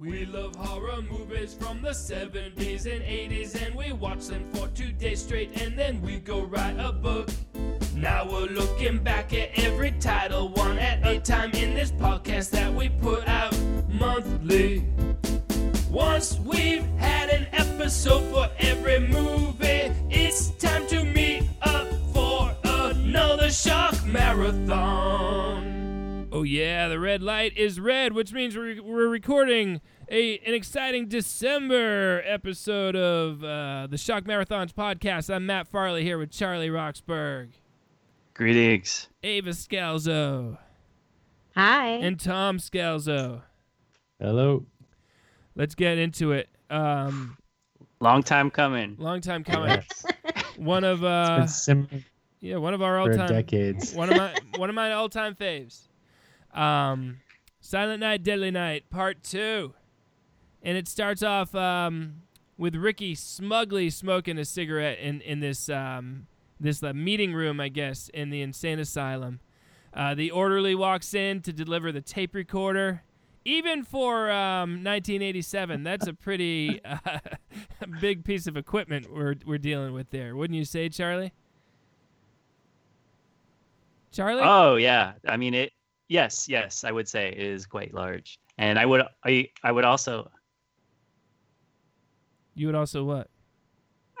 We love horror movies from the 70s and 80s, and we watch them for two days straight, and then we go write a book. Now we're looking back at every title, one at a time, in this podcast that we put out monthly. Once we've had an episode for every movie, it's time to meet up for another shock Marathon. Oh, yeah, the red light is red, which means we're, we're recording a an exciting December episode of uh, the Shock Marathons podcast. I'm Matt Farley here with Charlie Roxburgh, Greetings. Ava Scalzo, Hi. and Tom Scalzo. Hello. Let's get into it. Um, Long time coming. long time coming. Yes. One of It's uh, been simmering yeah, one of our for all-time decades. one of my one of my all-time faves. Um, Silent Night, Deadly Night, Part Two, and it starts off um, with Ricky smugly smoking a cigarette in in this um, this uh, meeting room, I guess, in the insane asylum. Uh, the orderly walks in to deliver the tape recorder. Even for um, 1987, that's a pretty uh, big piece of equipment we're we're dealing with there, wouldn't you say, Charlie? Charlie? Oh yeah. I mean it yes, yes, I would say it is quite large. And I would I I would also You would also what?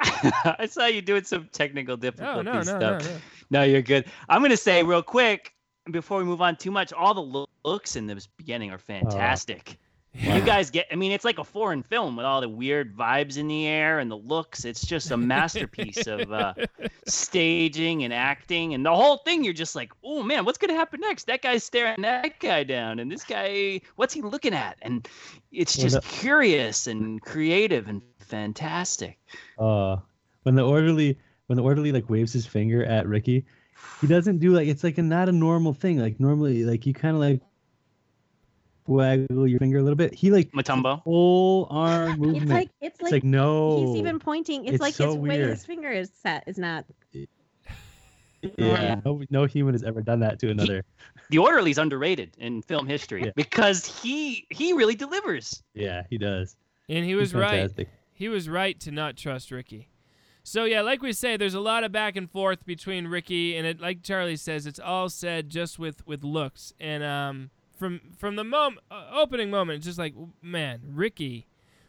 I saw you doing some technical Oh difficulty no, no, stuff. no, no. No, you're good. I'm gonna say real quick before we move on too much, all the looks in this beginning are uh, fantastic. You guys get I mean it's like a foreign film with all the weird vibes in the air and the looks. It's just a masterpiece of uh, staging and acting and the whole thing you're just like, "Oh man, what's going to happen next? That guy's staring at that guy down and this guy what's he looking at?" And it's just the- curious and creative and fantastic. Uh, when the orderly when the orderly like waves his finger at Ricky, he doesn't do like it's like a not a normal thing. Like normally, like you kind of like waggle your finger a little bit. He like Mutombo. whole arm movement. it's like it's It's like, like, no. he's even pointing. It's, It's like so his way his finger is set is not. yeah. No, no human has ever done that to another. The orderly's underrated in film history Yeah. because he he really delivers. Yeah, he does. And he He's was right. fantastic. He was right to not trust Ricky. So yeah, like we say, there's a lot of back and forth between Ricky and it. Like Charlie says, it's all said just with with looks. And um, from from the mom uh, opening moment, it's just like man, Ricky,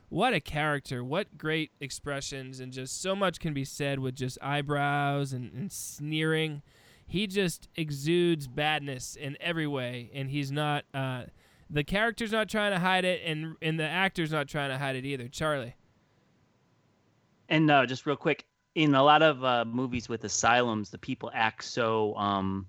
what a character! What great expressions and just so much can be said with just eyebrows and, and sneering. He just exudes badness in every way, and he's not. Uh, the character's not trying to hide it, and and the actor's not trying to hide it either. Charlie. And uh, just real quick, in a lot of uh, movies with asylums, the people act so um,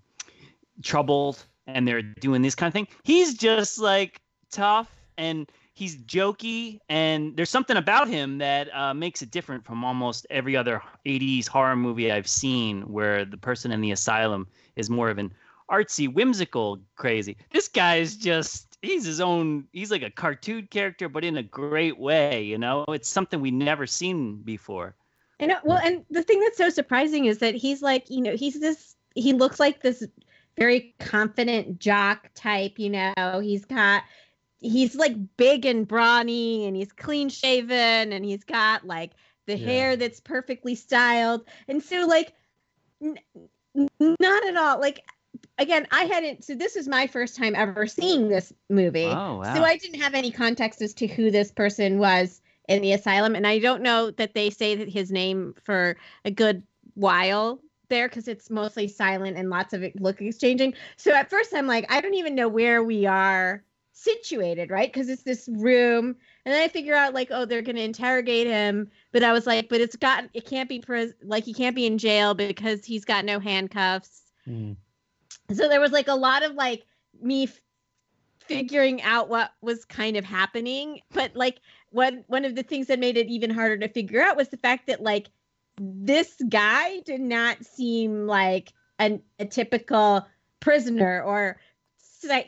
troubled and they're doing this kind of thing. He's just like tough and he's jokey, and there's something about him that uh, makes it different from almost every other 80s horror movie I've seen where the person in the asylum is more of an artsy, whimsical, crazy. This guy's just. He's his own. He's like a cartoon character, but in a great way. You know, it's something we never seen before. And uh, well, and the thing that's so surprising is that he's like, you know, he's this. He looks like this very confident jock type. You know, he's got. He's like big and brawny, and he's clean shaven, and he's got like the Yeah. hair that's perfectly styled, and so like, n- not at all. Like, again, I hadn't. So this is my first time ever seeing this movie. Oh wow! So I didn't have any context as to who this person was in the asylum, and I don't know that they say that his name for a good while there because it's mostly silent and lots of look exchanging. So at first I'm like, I don't even know where we are situated, right? Because it's this room, and then I figure out like, oh, they're gonna interrogate him, but I was like, but it's got it can't be pres- like he can't be in jail because he's got no handcuffs Mm. so there was like a lot of like me f- figuring out what was kind of happening. But like one one of the things that made it even harder to figure out was the fact that like this guy did not seem like an, a typical prisoner or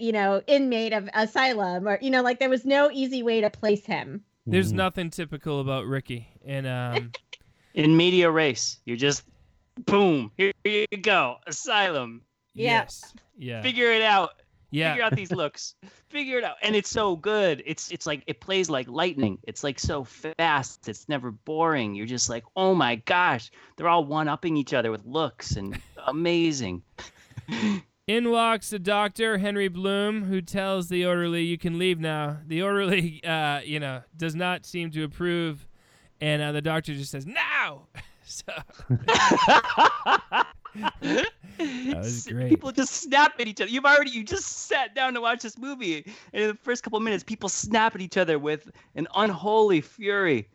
you know inmate of asylum or you know like there was no easy way to place him There's Mhm. nothing typical about Ricky, and um, In medias res, you're just boom. Here you go. Asylum. Yeah. yes, yeah, Figure it out. Yeah. Figure out these looks. Figure it out. And it's so good. It's it's like it plays like lightning. It's like so fast. It's never boring. You're just like, oh my gosh. They're all one upping each other with looks and amazing. In walks the doctor, Henry Bloom, who tells the orderly, "You can leave now." The orderly, uh, you know, does not seem to approve, and uh, the doctor just says, "Now." so was great. People just snap at each other. You've already you just sat down to watch this movie, and in the first couple minutes, people snap at each other with an unholy fury.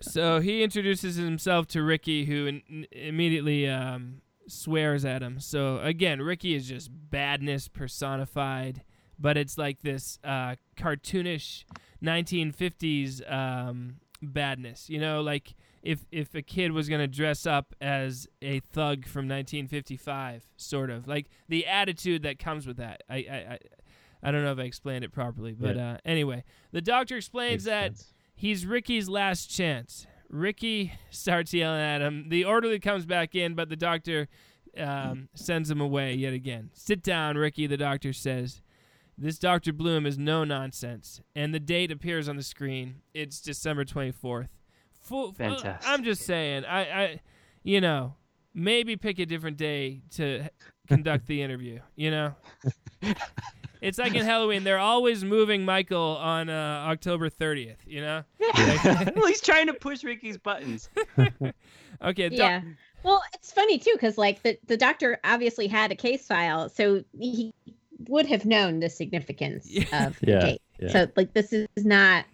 So he introduces himself to Ricky, who in, immediately um, swears at him. So again, Ricky is just badness personified, but it's like this uh, cartoonish 1950s um, badness. You know, like if if a kid was gonna dress up as a thug from 1955, sort of like the attitude that comes with that. I I. I I don't know if I explained it properly, but Yeah. uh, anyway, the doctor explains Makes that sense. he's Ricky's last chance. Ricky starts yelling at him. The orderly comes back in, but the doctor um, sends him away yet again. Sit down, Ricky, the doctor says. This Dr. Bloom is no nonsense. And the date appears on the screen. It's December 24th. Full, Fantastic. I'm just saying, I, I, you know, maybe pick a different day to conduct the interview, you know? It's like in Halloween, they're always moving Michael on uh, October 30th, you know? well, he's trying to push Ricky's buttons. Okay, doc- yeah well it's funny too because like the, the doctor obviously had a case file so he would have known the significance Yeah. of the Yeah, date yeah. so like this is not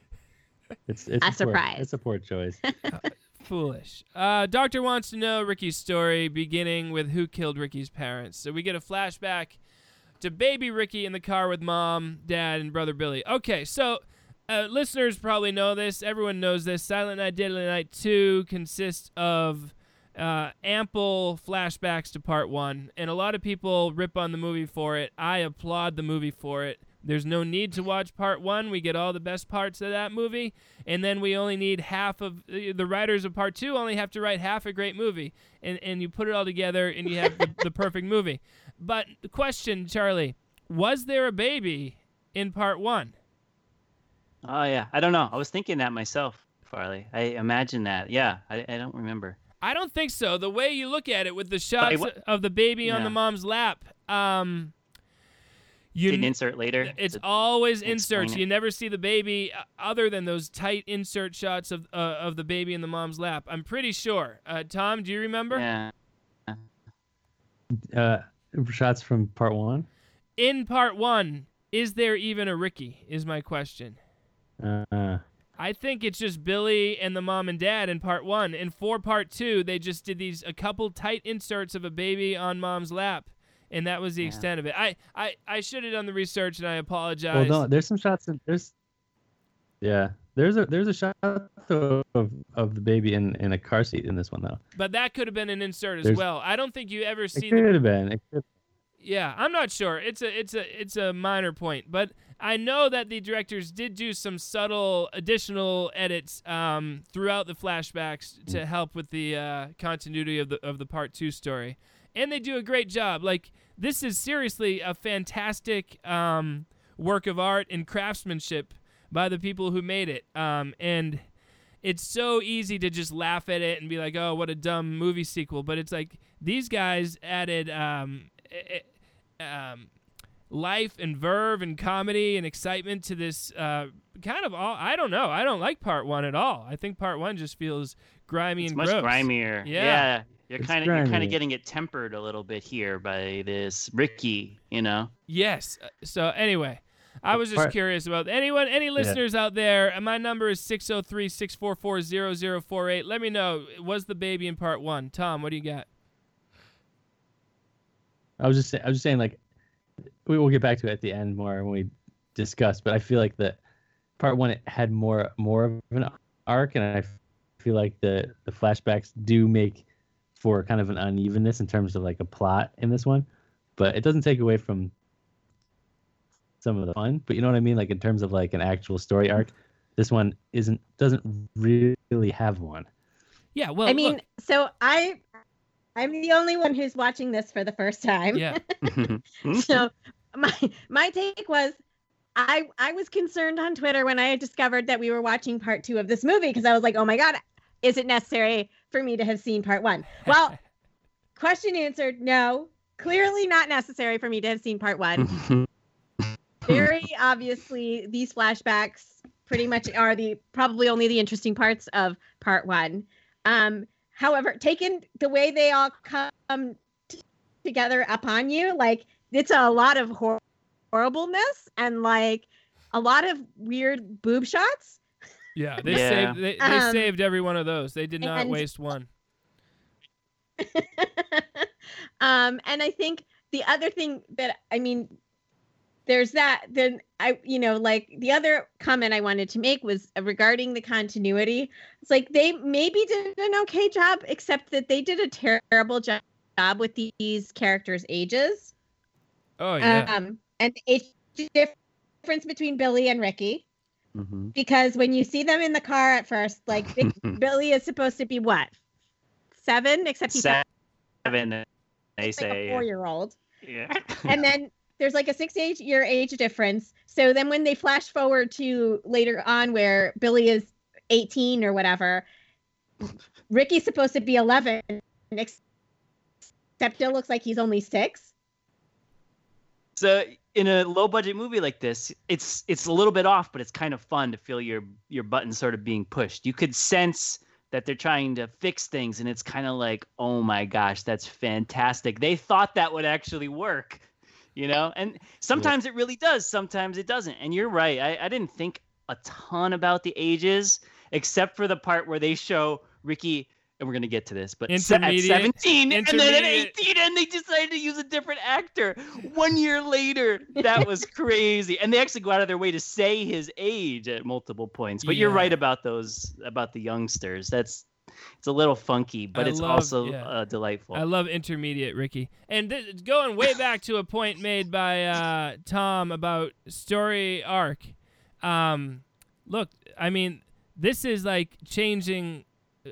It's it's A a, poor, surprise. it's a poor choice. foolish. Uh, Doctor wants to know Ricky's story, beginning with who killed Ricky's parents. So we get a flashback to baby Ricky in the car with mom, dad, and brother Billy. Okay, so uh, listeners probably know this. Everyone knows this. Silent Night, Deadly Night 2 consists of uh, ample flashbacks to part one, and a lot of people rip on the movie for it. I applaud the movie for it. There's no need to watch part one. We get all the best parts of that movie, and then we only need half of the writers of part two only have to write half a great movie, and and you put it all together, and you have the, the perfect movie. But the question, Charlie, was there a baby in part one? Oh yeah, I don't know. I was thinking that myself, Farley. I imagine that. Yeah, I, I don't remember. I don't think so. The way you look at it with the shots what- of the baby on the mom's lap, um, you Didn't insert later. it's to always inserts. it. You never see the baby uh, other than those tight insert shots of uh, of the baby in the mom's lap. I'm pretty sure. Uh, Tom, do you remember? Yeah. Uh, shots from part one. In part one, is there even a Ricky? Is my question. Uh, I think it's just Billy and the mom and dad in part one. And for part two, they just did these a couple tight inserts of a baby on mom's lap, and that was the Yeah. extent of it. I, I, I should have done the research, and I apologize. well, no, there's some shots. In, there's, yeah, there's a there's a shot of of the baby in in a car seat in this one though. But that could have been an insert as There's- well. I don't think you ever It see the could have been. It could, Yeah, I'm not sure. It's a it's a it's a minor point, but I know that the directors did do some subtle additional edits um, throughout the flashbacks to help with the uh, continuity of the of the part two story, and they do a great job. Like this is seriously a fantastic um, work of art and craftsmanship by the people who made it, um, and it's so easy to just laugh at it and be like, "Oh, what a dumb movie sequel." But it's like these guys added um, eh, eh, um, life and verve and comedy and excitement to this uh, kind of all. I don't know. I don't like part one at all. I think part one just feels grimy It's and much gross. grimier. Yeah. You're kind of you're kind of getting it tempered a little bit here by this Ricky. You know. Yes. Uh, So anyway, I was just curious about anyone, any listeners out there. My number is 603-644-0048. Let me know. Was the baby in part one? Tom, what do you got? I was just say- I was just saying like we will get back to it at the end more when we discuss. But I feel like that part one it had more more of an arc, and I feel like the the flashbacks do make for kind of an unevenness in terms of like a plot in this one, but it doesn't take away from some of the fun. But you know what I mean, like in terms of like an actual story arc, this one isn't doesn't really have one. Yeah, well, I mean, look, so I I'm the only one who's watching this for the first time. yeah, so my my take was I I was concerned on Twitter when I had discovered that we were watching part 2 of this movie because I was like, "Oh my god, is it necessary for me to have seen part 1?" Well, question answered, no. Clearly not necessary for me to have seen part 1. Very obviously these flashbacks pretty much are the probably only the interesting parts of part 1. Um however, taken the way they all come t- together upon you, like it's a lot of hor- horribleness and like a lot of weird boob shots. Yeah, they Yeah. saved they, they Um, saved every one of those. They did not and- waste one. um, and I think the other thing that I mean, there's that. Then I, you know, like the other comment I wanted to make was regarding the continuity. It's like they maybe did an okay job, except that they did a terrible job with these characters' ages. Oh yeah, Um, and the age difference between Billy and Ricky. Mhm. because when you see them in the car at first, like Billy is supposed to be what seven, except he's Seven, not they like say. four-year-old, yeah. and then there's like a six-age-year age difference. So then when they flash forward to later on, where Billy is 18 or whatever, Ricky's supposed to be 11, except still looks like he's only six. So in a low budget movie like this, it's it's a little bit off, but it's kind of fun to feel your your buttons sort of being pushed. You could sense that they're trying to fix things, and it's kind of like, oh my gosh, that's fantastic. They thought that would actually work, you know. And sometimes it really does, sometimes it doesn't. And you're right. I, I didn't think a ton about the ages, except for the part where they show Ricky. And we're gonna get to this, but at 17 and then at 18, and they decided to use a different actor. One year later, that was crazy. And they actually go out of their way to say his age at multiple points. But you're right about those about the youngsters. That's it's a little funky, but I it's love- also yeah. uh, delightful. I love intermediate Ricky. And th- going way back to a point made by uh, Tom about story arc. Um, look, I mean, this is like changing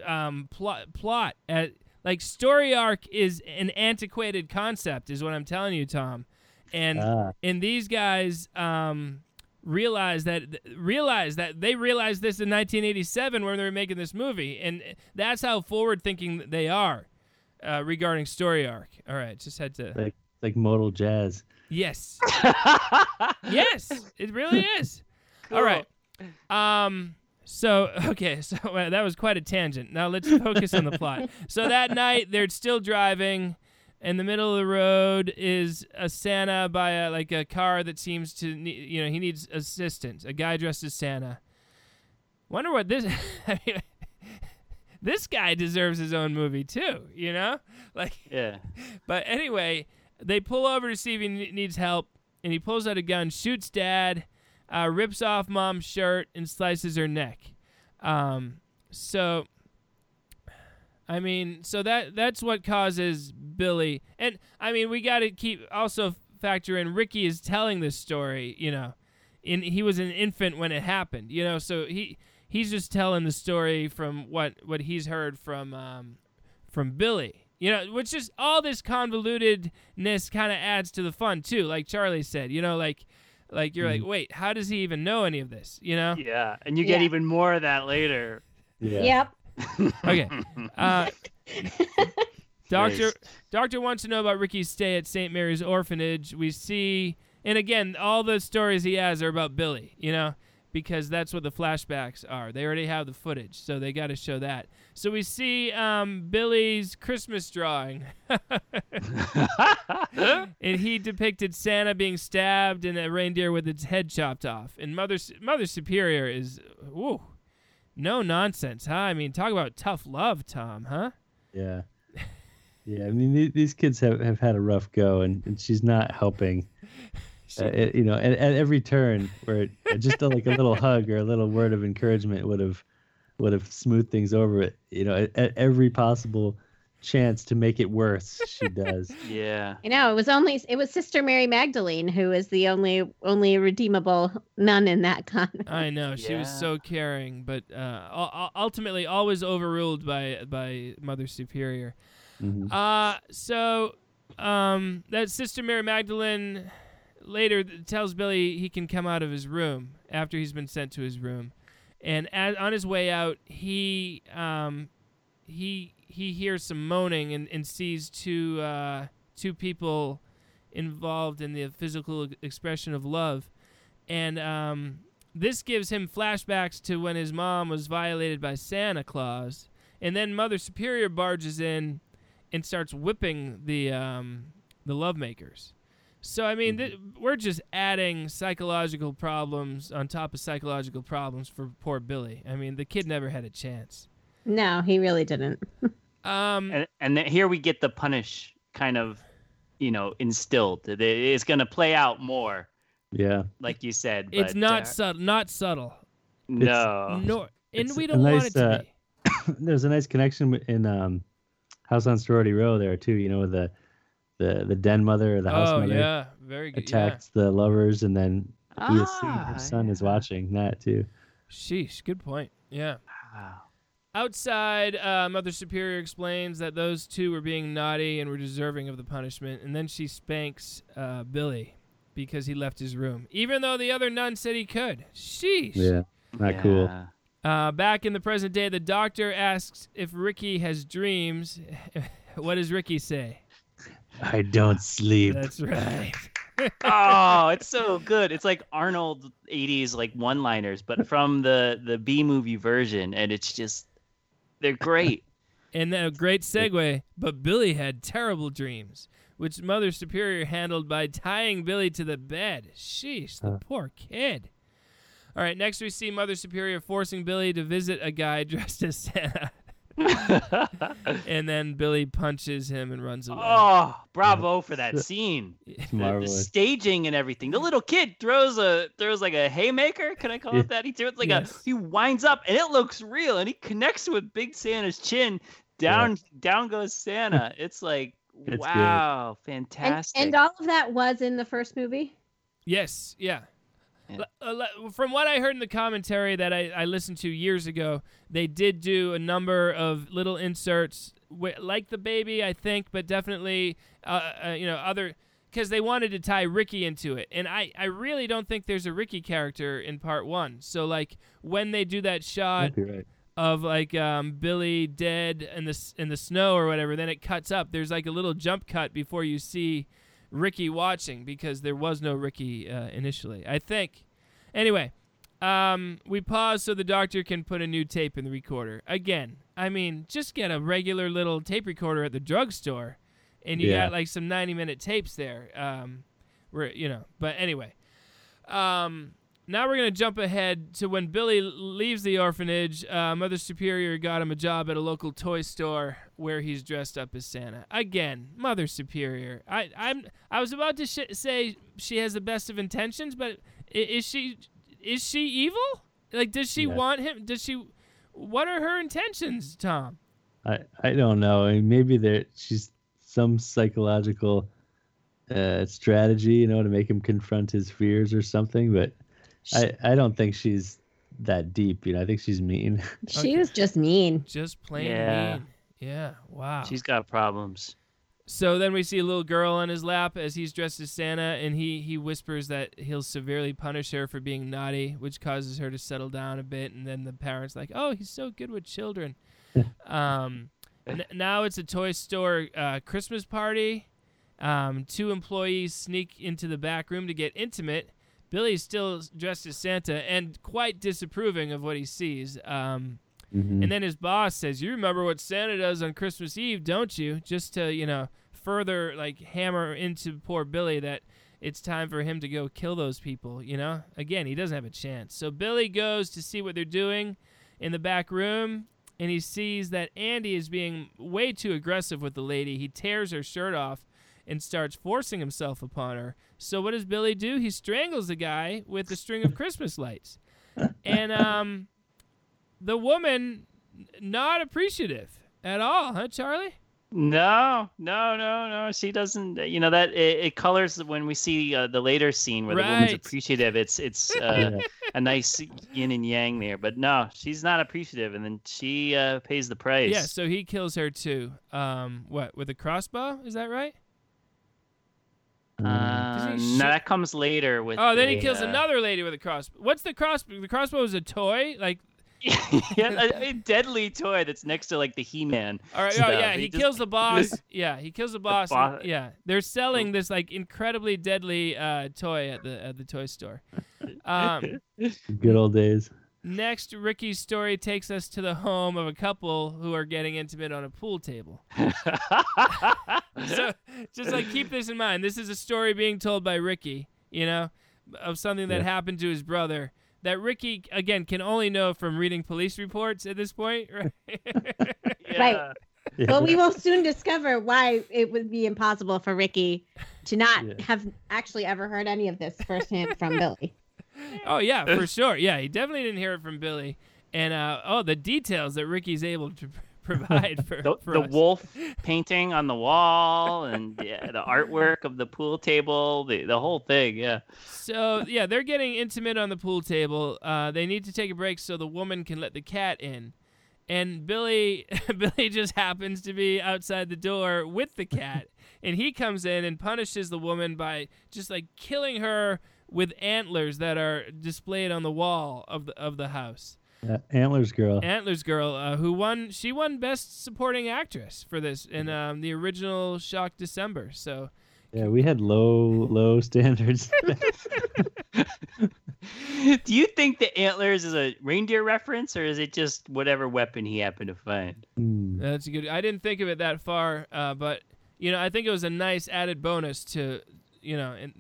um, plot. Plot at like story arc is an antiquated concept, is what I'm telling you, Tom. And Ah, and these guys um, realize that realize that they realized this in 1987 when they were making this movie, and that's how forward thinking they are uh, regarding story arc. All right, just had to. like like modal jazz. Yes, yes, it really is. All right. Um. So okay, so uh, that was quite a tangent. Now let's focus on the plot. So that night they're still driving. In the middle of the road is a Santa by a, like a car that seems to ne- you know he needs assistance. A guy dressed as Santa. Wonder what this. I mean, this guy deserves his own movie too. You know, like yeah. but anyway, they pull over to see if he needs help, and he pulls out a gun, shoots dad, uh, rips off mom's shirt, and slices her neck. Um, so, I mean, so that that's what causes Billy, and I mean, we got to keep also factor in Ricky is telling this story. You know, in he was an infant when it happened. You know, so he he's just telling the story from what what he's heard from um, from Billy. You know, which is all this convolutedness kind of adds to the fun too. Like Charlie said, you know, like like you're like, wait, how does he even know any of this? You know? Yeah. And you get Yeah. even more of that later. Yeah. Yep. Okay. Uh, Doctor Nice. Doctor wants to know about Ricky's stay at St. Mary's Orphanage. We see, and again, all the stories he has are about Billy. You know, because that's what the flashbacks are. They already have the footage, so they got to show that. So we see um, Billy's Christmas drawing, and he depicted Santa being stabbed and a reindeer with its head chopped off. And Mother Mother Superior is, woo, no nonsense, huh? I mean, talk about tough love, Tom, huh? Yeah. Yeah, I mean th- these kids have, have had a rough go, and, and she's not helping. Uh, it- you know, at, at every turn, where it, just a, like a little hug or a little word of encouragement would have would have smoothed things over. It, you know, at, at every possible chance to make it worse, she does. Yeah. You know, it was only it was Sister Mary Magdalene who is the only only redeemable nun in that con. I know she was so caring, but uh, u- u- ultimately always overruled by by Mother Superior. Mhm. Uh so um, that Sister Mary Magdalene later tells Billy he can come out of his room after he's been sent to his room, and as, on his way out, he um, he he hears some moaning and, and sees two uh, two people involved in the physical expression of love, and um, this gives him flashbacks to when his mom was violated by Santa Claus, and then Mother Superior barges in and starts whipping the um, the lovemakers. So I mean, th- we're just adding psychological problems on top of psychological problems for poor Billy. I mean, the kid never had a chance. No, he really didn't. Um, And and then here we get the punish kind of, you know, instilled. It's gonna play out more, Yeah, like you said. it's but, not uh, subtle, not subtle. no. Nor, and we don't want it to uh, be. there's a nice connection in um, House on Sorority Row there too. You know, the the the den mother or the house Oh mother yeah, very good. Yeah. attacks the lovers, and then we assume Ah, her son is watching that too. Sheesh, good point. Yeah. Wow. Outside, uh, Mother Superior explains that those two were being naughty and were deserving of the punishment, and then she spanks uh, Billy because he left his room, even though the other nun said he could. Sheesh. Yeah, not cool. Uh, back in the present day, the doctor asks if Ricky has dreams. what does Ricky say? I don't sleep. That's right. oh, it's so good. It's like Arnold '80s like one-liners, but from the the B movie version, and it's just they're great. And then a great segue, but Billy had terrible dreams, which Mother Superior handled by tying Billy to the bed. Sheesh, the Huh. poor kid. All right, next we see Mother Superior forcing Billy to visit a guy dressed as Santa. and then Billy punches him and runs away. oh, bravo for that scene. The- The, staging and everything. The little kid throws a throws like a haymaker. Can I call Yeah. it that? He throws like Yes. a he winds up and it looks real and he connects with Big Santa's chin. Down down goes Santa. It's like It's good. wow, And, fantastic. and all of that was in the first movie. Yes, yeah. Yeah. Uh, From what I heard in the commentary that I, I listened to years ago, they did do a number of little inserts, wi- like the baby, I think, but definitely, uh, uh, you know, other because they wanted to tie Ricky into it, and I, I really don't think there's a Ricky character in part one. So like when they do that shot right. of like um, Billy dead in the s- in the snow or whatever. Then it cuts up. There's like a little jump cut before you see Ricky watching because there was no Ricky uh, initially. I think. Anyway, um, we pause so the doctor can put a new tape in the recorder. Again, I mean, just get a regular little tape recorder at the drugstore, and you Yeah. got like some 90 minute tapes there. Um, where you know, but anyway. Um, now we're gonna jump ahead to when Billy leaves the orphanage. Uh, Mother Superior got him a job at a local toy store where he's dressed up as Santa. Again, Mother Superior. I I'm I was about to sh- say she has the best of intentions, but is she is she evil? Like, does she Yeah. want him? Does she? What are her intentions, Tom? I I don't know. I mean, maybe there she's some psychological uh, strategy, you know, to make him confront his fears or something. But I I don't think she's that deep. You know, I think she's mean. She Okay. was just mean. Just plain Yeah. mean. Yeah. Wow. She's got problems. So then we see a little girl on his lap as he's dressed as Santa, and he, he whispers that he'll severely punish her for being naughty, which causes her to settle down a bit. And then the parents like, "Oh, he's so good with children." um, n- now it's a toy store uh, Christmas party. Um, two employees sneak into the back room to get intimate. Billy's still dressed as Santa and quite disapproving of what he sees. Um, Mhm. and then his boss says, "You remember what Santa does on Christmas Eve, don't you?" Just to you know further like hammer into poor Billy that it's time for him to go kill those people. You know, again he doesn't have a chance. So Billy goes to see what they're doing in the back room, and he sees that Andy is being way too aggressive with the lady. He tears her shirt off and starts forcing himself upon her. So what does Billy do? He strangles the guy with a string of Christmas lights. And um the woman not appreciative at all, huh, Charlie? No, no, no, no. She doesn't. You know that it, it colors when we see uh, the later scene where the woman's Right. appreciative. It's it's uh, Yeah. a nice yin and yang there. But no, she's not appreciative, and then she uh, pays the price. Yeah, so he kills her too. Um what, with a crossbow? Is that right? Uh, no, that comes later with. Oh, then he kills uh, another lady with a crossbow. What's the crossbow? The crossbow is a toy? Like yeah, a, a deadly toy that's next to like the He-Man. All right. Oh, yeah. He, just- kills the boss. yeah, he kills the boss. and- boss- yeah, they're selling this like incredibly deadly uh, toy at the at the toy store. Um, Good old days. Next, Ricky's story takes us to the home of a couple who are getting intimate on a pool table. So, just like keep this in mind. This is a story being told by Ricky. You know, of something that Yeah. happened to his brother. That Ricky again can only know from reading police reports at this point, right? yeah. Well, we will soon discover why it would be impossible for Ricky to not Yeah. have actually ever heard any of this firsthand from Billy. Oh yeah, for sure. Yeah, he definitely didn't hear it from Billy. And uh, oh, the details that Ricky's able to provide for, the, for the wolf painting on the wall and yeah, the artwork of the pool table, the, the whole thing. Yeah. So yeah, they're getting intimate on the pool table. Uh, they need to take a break so the woman can let the cat in. And Billy, Billy just happens to be outside the door with the cat, and he comes in and punishes the woman by just like killing her with antlers that are displayed on the wall of the of the house. Yeah, Antlers girl. Antlers Girl, uh, who won, she won Best Supporting Actress for this in um, the original Shock December. So Yeah, we had low low standards. Do you think the antlers is a reindeer reference or is it just whatever weapon he happened to find? Hmm. that's a good. I didn't think of it that far, uh, but you know, I think it was a nice added bonus to you know, and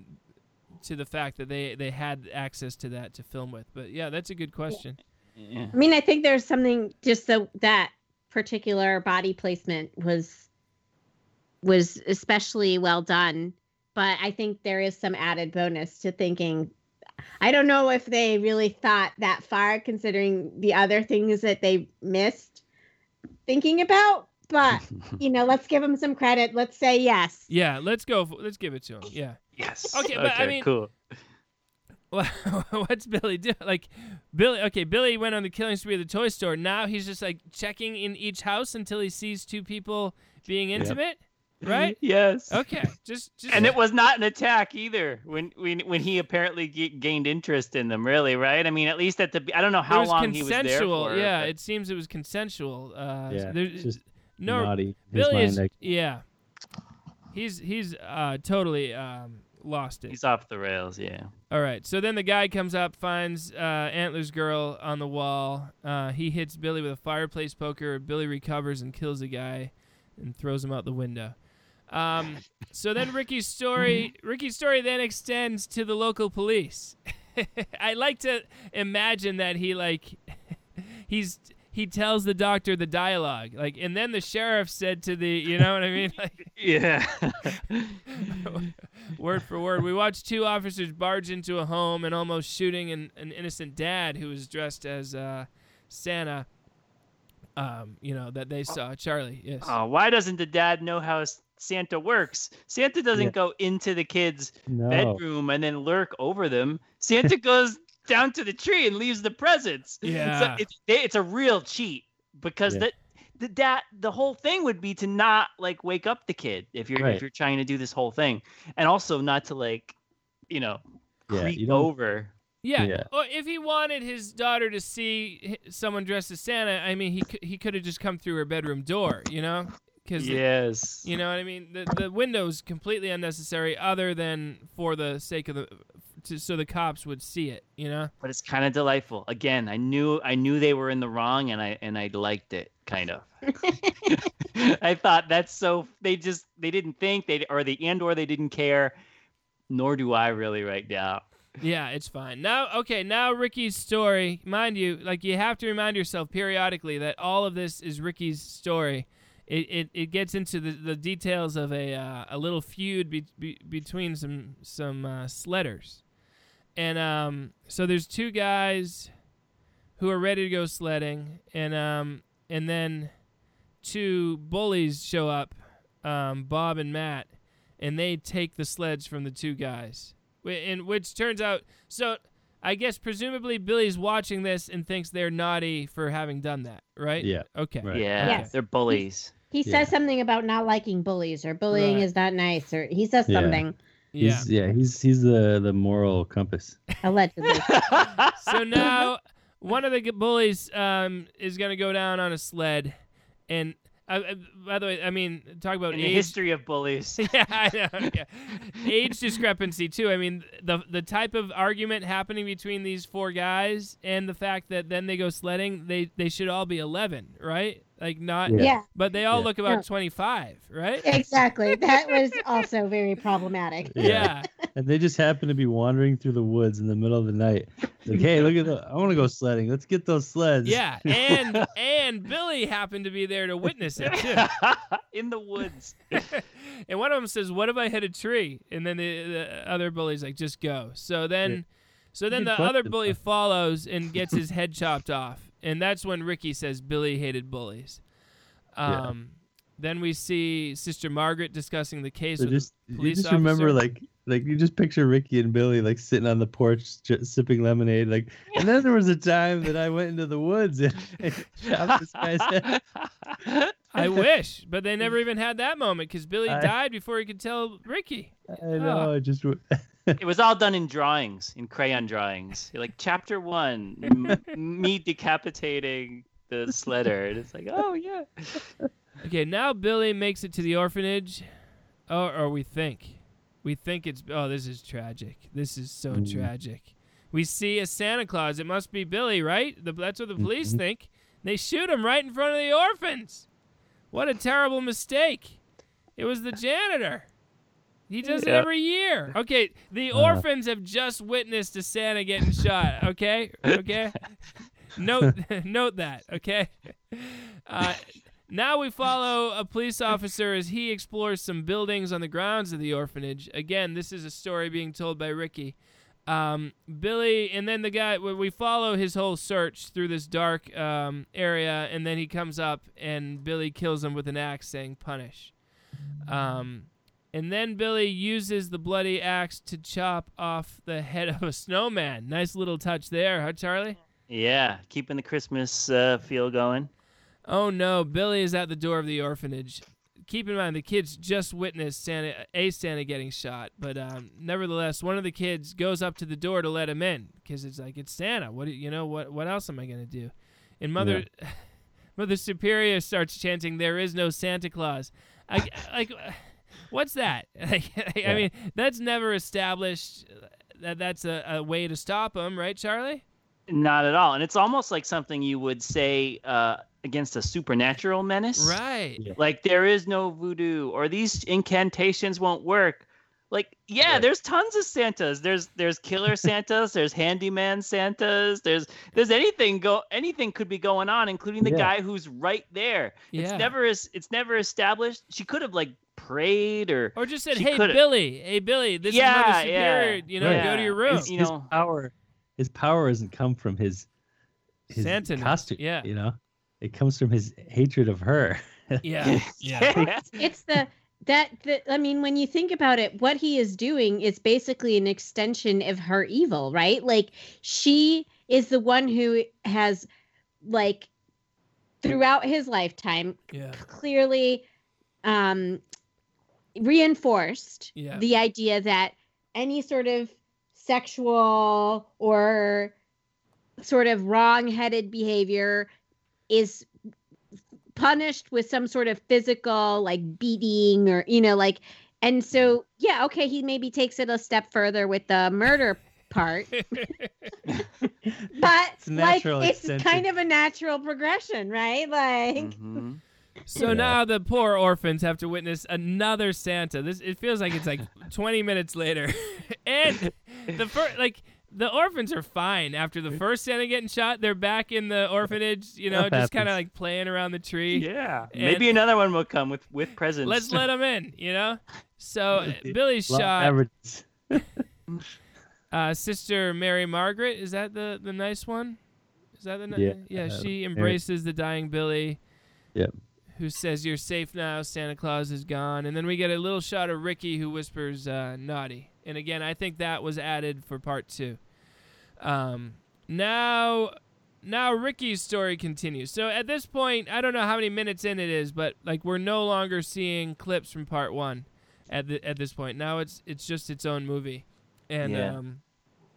to the fact that they they had access to that to film with. But yeah, that's a good question. Yeah. I mean, I think there's something just so that particular body placement was was especially well done. But I think there is some added bonus to thinking. I don't know if they really thought that far, considering the other things that they missed thinking about. But you know, let's give them some credit. Let's say yes. Yeah, let's go. For, let's give it to him. Yeah. Yes. Okay, but I mean- cool. What's Billy do? Like, Billy. Okay, Billy went on the killing spree at the toy store. Now he's just like checking in each house until he sees two people being intimate. Right? Yes. Okay. Just, just. And it was not an attack either. When when when he apparently g- gained interest in them, really, right? I mean, at least at the I don't know how was long he was there consensual. for. yeah, but- it seems it was consensual. Uh, yeah, there's just no. naughty. Billy is. Yeah. He's he's uh totally um lost it. he's off the rails. Yeah. All right. So then the guy comes up, finds uh, Antlers Girl on the wall. Uh, he hits Billy with a fireplace poker. Billy recovers and kills the guy, and throws him out the window. Um, so then Ricky's story, Ricky's story then extends to the local police. I like to imagine that he like, he's he tells the doctor the dialogue, like, and then the sheriff said to the, you know what I mean, like. Yeah. word for word. We watched two officers barge into a home and almost shooting an, an innocent dad who was dressed as uh, Santa. Um, you know that they saw Charlie. Yes. oh, why doesn't the dad know how Santa works? Santa doesn't Yeah. go into the kids' no. bedroom and then lurk over them. Santa goes down to the tree and leaves the presents. Yeah. So it's they- it's a real cheat because Yeah. that the that the whole thing would be to not like wake up the kid if you're Right. if you're trying to do this whole thing, and also not to like, you know, Yeah, creep you don't- over. yeah. yeah. Or if he wanted his daughter to see someone dressed as Santa, I mean, he he could have just come through her bedroom door. You know, because Yes. You know what I mean? The the window's completely unnecessary, other than for the sake of the, to, so the cops would see it. You know? but it's kind of delightful. Again, I knew I knew they were in the wrong, and I and I liked it kind of. I thought that's so they just they didn't think they or they and or they didn't care, nor do I really right now. Yeah, it's fine. Now, okay, now Ricky's story. Mind you, like you have to remind yourself periodically that all of this is Ricky's story. It it, it gets into the, the details of a uh, a little feud be, be, between some some uh, sledders, and um, so there's two guys who are ready to go sledding, and um, and then two bullies show up, um, Bob and Matt, and they take the sleds from the two guys. Wh- And which turns out, so I guess presumably Billy's watching this and thinks they're naughty for having done that, right? Yeah. Okay. Right. Yeah, Yes. they're bullies. He Yeah. says something about not liking bullies or bullying Right. is not nice or he says something Yeah. He's, yeah, he's he's the the moral compass. allegedly. so now one of the bullies um, is going to go down on a sled, and uh, uh, by the way, I mean talk about In the age. history of bullies. yeah, I know. Yeah. Age discrepancy too. I mean, the the type of argument happening between these four guys and the fact that then they go sledding, they they should all be 11, right? Like not Yeah. yeah, but they all Yeah. look about Yeah. 25, right? exactly. That was also very problematic. Yeah. And they just happen to be wandering through the woods in the middle of the night. Like, hey, look at the I want to go sledding. Let's get those sleds. Yeah, and and Billy happened to be there to witness it too. In the woods. and one of them says, "What if I hit a tree?" And then the, the other bully's like, "Just go." So then, Yeah. so then the other bully though. follows and gets his head chopped off, and that's when Ricky says Billy hated bullies. Yeah. Um, then we see Sister Margaret discussing the case So with just the you police just remember like like you just picture Ricky and Billy like sitting on the porch j- sipping lemonade like and then there was a time that I went into the woods and, and chopped this guy's head. I wish, but they never even had that moment because Billy I- died before he could tell Ricky. I know I just it was all done in drawings, in crayon drawings. Like chapter one, m- me decapitating the sledder. And it's like, oh yeah. Okay, now Billy makes it to the orphanage. Oh, or we think. We think it's. Oh, this is tragic. This is so Mm. tragic. We see a Santa Claus. It must be Billy, right? The, that's what the police Mhm. think. They shoot him right in front of the orphans. What a terrible mistake. It was the janitor. He does it every year. Okay, the Uh. orphans have just witnessed a Santa getting shot. Okay, okay. note note that. Okay. Uh, now we follow a police officer as he explores some buildings on the grounds of the orphanage. Again, this is a story being told by Ricky. Um, Billy, and then the guy, we we follow his whole search through this dark um, area, and then he comes up and Billy kills him with an axe, saying, Punish. Um, and then Billy uses the bloody axe to chop off the head of a snowman. Nice little touch there, huh, Charlie? Yeah, keeping the Christmas uh, feel going. Oh no, Billy is at the door of the orphanage. Keep in mind the kids just witnessed Santa a Santa getting shot, but um, nevertheless, one of the kids goes up to the door to let him in because it's like it's Santa. What do you know? What what else am I gonna do? And mother, Mother Superior starts chanting, "There is no Santa Claus." I, like, what's that? I Yeah. mean, that's never established. That that's a, a way to stop them, right, Charlie? Not at all. And it's almost like something you would say uh, against a supernatural menace. Right. Yeah. Like there is no voodoo or these incantations won't work. Like yeah, Right. there's tons of Santas. There's there's killer Santas. there's handyman Santas. There's there's anything go anything could be going on, including the Yeah. guy who's right there. It's Yeah. never es- it's never established. She could have like prayed or Or just said, "Hey, coulda- Billy, hey Billy, this Yeah, is Mother Superior. yeah, You know, Right. go to your room." It's- you his know- power his power doesn't come from his his Santa-ness, costume. yeah. You know? It comes from his hatred of her. yeah, yeah. it's the that the I mean, when you think about it, what he is doing is basically an extension of her evil, right? Like she is the one who has like throughout his lifetime yeah. clearly um reinforced Yeah. the idea that any sort of sexual or sort of wrong-headed behavior is punished with some sort of physical like beating or you know like and so yeah okay he maybe takes it a step further with the murder part but It's like it's extension. kind of a natural progression right like Mhm. So Yeah. now the poor orphans have to witness another Santa. This it feels like it's like 20 minutes later, and the first like the orphans are fine after the first Santa getting shot. They're back in the orphanage, you know, just kind of like playing around the tree. Yeah. And- Maybe another one will come with with presents. Let's let them in, you know. So uh, Billy's shot. averages. Uh, Sister Mary Margaret is that the the nice one? Is that the ni- Yeah, yeah? uh, She Mary- embraces the dying Billy. Yep. Who says you're safe now? Santa Claus is gone, and then we get a little shot of Ricky who whispers uh, "naughty." And again, I think that was added for part two. Um, now, now Ricky's story continues. So at this point, I don't know how many minutes in it is, but like we're no longer seeing clips from part one. At the, at this point, now it's it's just its own movie, and Yeah. um,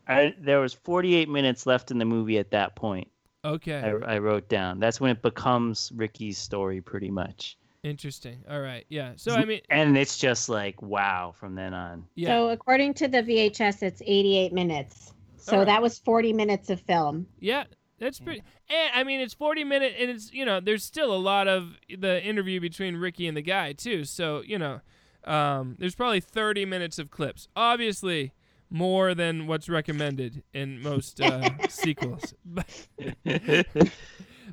I, there was 48 minutes left in the movie at that point. Okay. I, I wrote down. That's when it becomes Ricky's story, pretty much. Interesting. All right. Yeah. So I mean, and it's just like wow from then on. yeah. So according to the VHS, it's 88 minutes. So Alright. that was 40 minutes of film. yeah. That's pretty. And I mean, it's forty minute, and it's you know, there's still a lot of the interview between Ricky and the guy too. So you know, um, there's probably thirty minutes of clips. Obviously, more than what's recommended in most uh, sequels. But,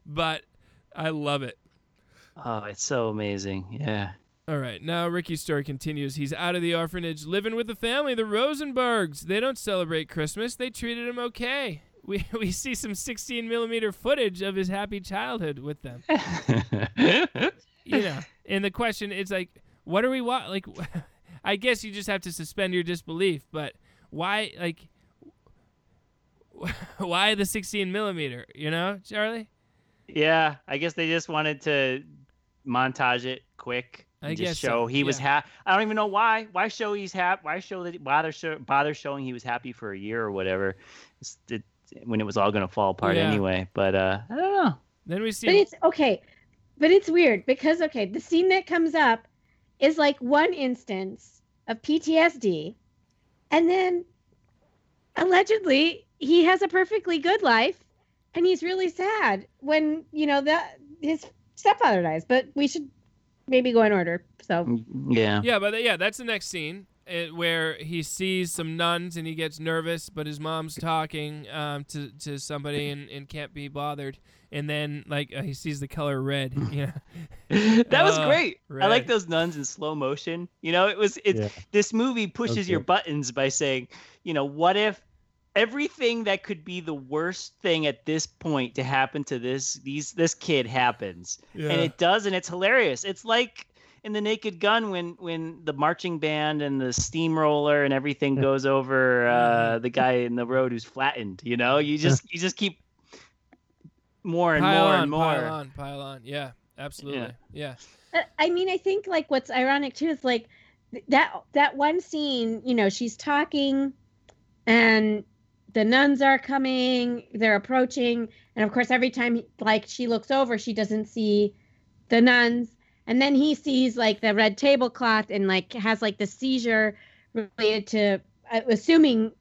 but I love it. Oh, it's so amazing. Yeah. All right, now Ricky's story continues. He's out of the orphanage, living with the family, the Rosenbergs. They don't celebrate Christmas. They treated him okay. We we see some 16 millimeter footage of his happy childhood with them. You know, and the question is like, what are we wa- like? I guess you just have to suspend your disbelief, but why like? Why the 16 millimeter? You know, Charlie. yeah, I guess they just wanted to montage it quick. I and guess just so, show he was yeah. happy. I don't even know why. Why show he's happy? Why show that? Bother show, bother showing he was happy for a year or whatever. It, when it was all gonna fall apart Yeah. anyway. But uh, I don't know. Then we see. But it's okay. But it's weird because okay, the scene that comes up is like one instance of PTSD, and then allegedly he has a perfectly good life, and he's really sad when you know that his stepfather dies. But we should maybe go in order. So mm, Yeah. Yeah, but yeah, that's the next scene uh where he sees some nuns and he gets nervous, but his mom's talking um, to to somebody and, and can't be bothered. And then like uh, he sees the color red. Yeah, that was Uh, great. I like those nuns in slow motion. You know, it was it. Yeah. This movie pushes Okay. your buttons by saying, you know, what if everything that could be the worst thing at this point to happen to this these this kid happens, and it does, and it's hilarious. It's like in the Naked Gun when when the marching band and the steamroller and everything goes over uh, the guy in the road who's flattened. You know, you just you just keep more and pile more on, and more. pile on, pile on. Yeah, absolutely. Yeah. Uh, I mean, I think like what's ironic too is like that that one scene. You know, she's talking, and the nuns are coming. They're approaching, and of course, every time like she looks over, she doesn't see the nuns, and then he sees like the red tablecloth and like has like the seizure related to uh, assuming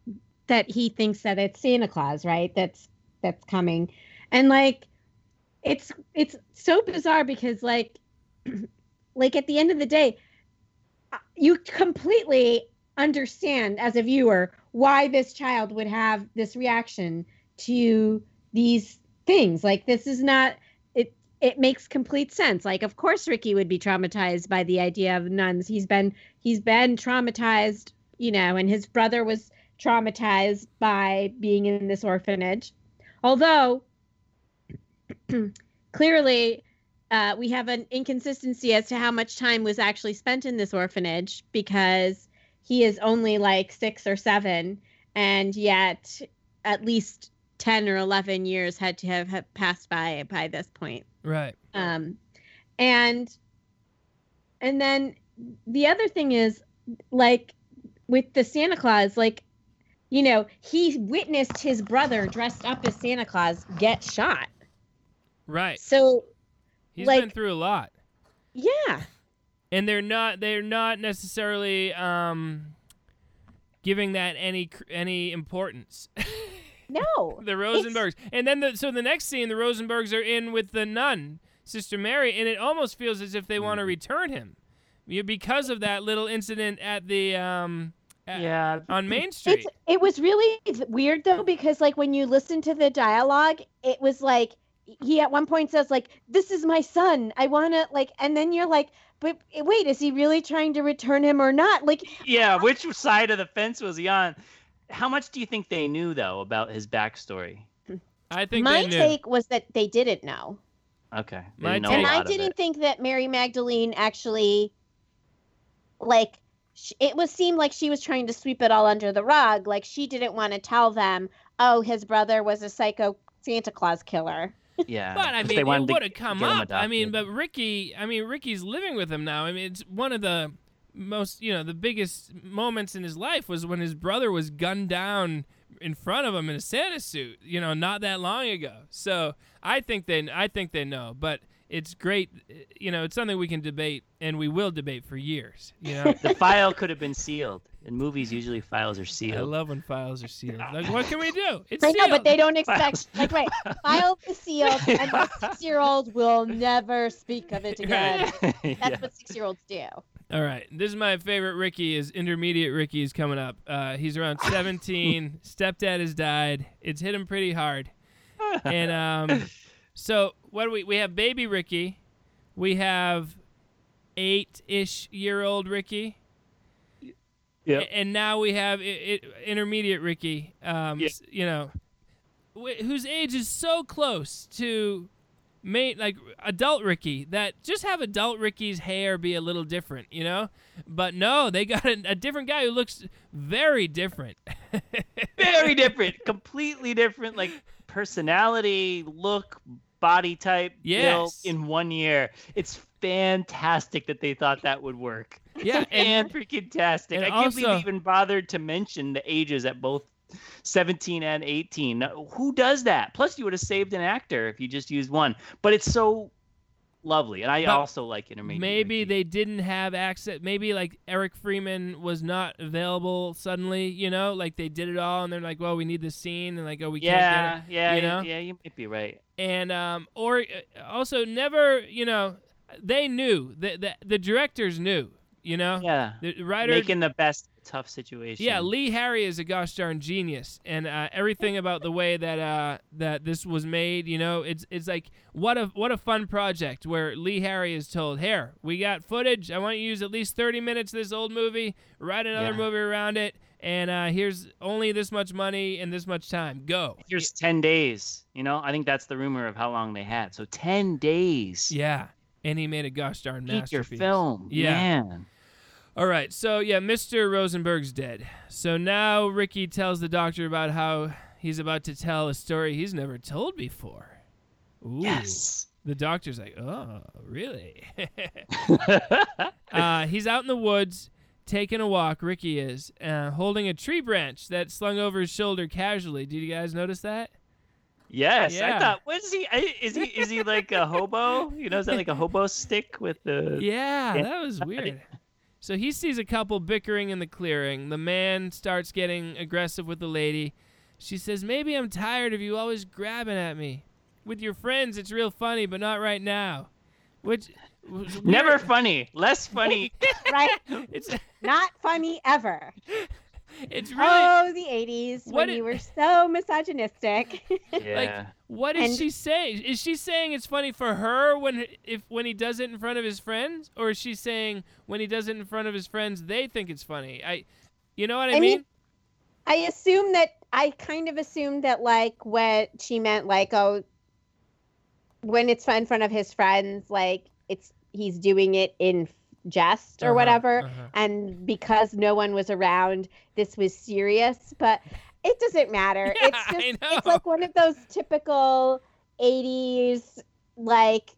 that he thinks that it's Santa Claus, right? That's that's coming, and like it's it's so bizarre because like like at the end of the day uh, you completely understand as a viewer why this child would have this reaction to these things like this is not it makes complete sense. Like of course ricky would be traumatized by the idea of nuns. He's been he's been traumatized you know and his brother was traumatized by being in this orphanage. Although clearly uh, we have an inconsistency as to how much time was actually spent in this orphanage because he is only like six or seven, and yet at least 10 or 11 years had to have, have passed by by this point. Right. Um, and and then the other thing is like with the Santa Claus, like you know, he witnessed his brother dressed up as Santa Claus get shot. Right. So He's like- been through a lot. yeah, and they're not they're not necessarily um giving that any any importance no, the rosenbergs and then the so the next scene the rosenbergs are in with the nun sister mary and it almost feels as if they want to return him because of that little incident at the um a- Yeah. on Main Street. It's it was really weird though because like when you listen to the dialogue, it was like he at one point says like this is my son. I want to like and then you're like but eh, wait, is he really trying to return him or not? Like Yeah. Which side of the fence was he on? How much do you think they knew though about his backstory? I think my they knew. take was that they didn't know. Okay. They My know take- and I didn't think that Mary Magdalene actually like sh- it was seemed like she was trying to sweep it all under the rug like she didn't want to tell them oh his brother was a psycho Santa Claus killer Yeah. But I mean, they it would have come up. I mean, but Ricky, I mean, Ricky's living with him now. I mean, it's one of the most, you know, the biggest moments in his life was when his brother was gunned down in front of him in a Santa suit. You know, not that long ago. So I think they, I think they know. But it's great. You know, it's something we can debate and we will debate for years. You know. the file could have been sealed. In movies, usually files are sealed. I love when files are sealed. Like, what can we do? It's I know sealed. but they don't expect Files. like wait file is sealed and the six year old will never speak of it again that's Yeah. what six year olds do All right, this is my favorite Ricky. Is intermediate Ricky is coming up. Uh, he's around 17. Stepdad has died. It's hit him pretty hard. And um, so what do we? We have baby Ricky. We have eight-ish year old Ricky. Yep. A- And now we have intermediate Ricky. Um, Yeah. you know, wh- whose age is so close to mate like adult Ricky that just have adult Ricky's hair be a little different, you know? But no, they got a, a different guy who looks very different. Very different. Completely different, like personality, look, body type, Yes. in one year. It's fantastic that they thought that would work. yeah, and freaking tastic. and I can't believe also- they even bothered to mention the ages at both 17 and 18. Now, Who does that? Plus, you would have saved an actor if you just used one. But it's so lovely, and I But also like intermediate. maybe they didn't have access. Maybe like Eric Freeman was not available suddenly, you know? Like they did it all and they're like, well, we need this scene. And like, oh, we can't get it. Yeah, yeah, you know? yeah. You might be right. and um or uh, also never you know they knew the the, the directors knew you know Yeah, the writer making the best tough situation. yeah lee harry is a gosh darn genius and uh, everything about the way that uh that this was made you know it's it's like what a what a fun project where lee harry is told here we got footage i want you to use at least 30 minutes of this old movie write another Yeah. movie around it and uh here's only this much money and this much time go Here's 10 days. You know, I think that's the rumor of how long they had. So 10 days. yeah and he made a gosh darn Peak your masterpiece film. Yeah. Man. All right, so yeah, Mr. Rosenberg's dead. So now Ricky tells the doctor about how he's about to tell a story he's never told before. Ooh. Yes. The doctor's like, oh, really? uh, he's out in the woods taking a walk, Ricky is, uh, holding a tree branch that's slung over his shoulder casually. Did you guys notice that? yes. Yeah. I thought, what is he? Is he is he like a hobo? You know, is that like a hobo stick with the. Yeah, Yeah. that was weird. So he sees a couple bickering in the clearing. The man starts getting aggressive with the lady. She says, Maybe I'm tired of you always grabbing at me. With your friends, it's real funny, but not right now. Which. Never funny. Less funny. right It's not funny ever it's really oh the 80s What when it- you were so misogynistic yeah. what is and- she saying? Is she saying it's funny for her when if when he does it in front of his friends, or is she saying when he does it in front of his friends they think it's funny? I, you know what I, I mean? mean, I assume that I kind of assumed that like what she meant like oh when it's in front of his friends like it's he's doing it in jest or Uh-huh, whatever uh-huh. and because no one was around this was serious but it doesn't matter Yeah, it's I just know. it's like one of those typical 80s like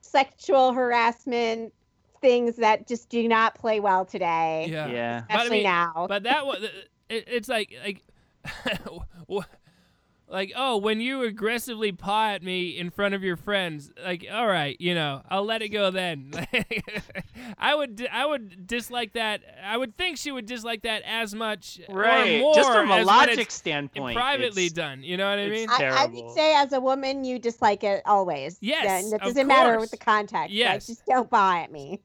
sexual harassment things that just do not play well today Yeah. Yeah. But I especially mean, now But that was it, it's like like wh- like oh when you aggressively paw at me in front of your friends like all right you know I'll let it go then I would I would dislike that I would think she would dislike that as much Right. or more Just from a logic standpoint. privately it's- done you know what I mean ter- I, I would say as a woman you dislike it always Yes, and it of doesn't matter course. with the context Yes. like, just don't buy at me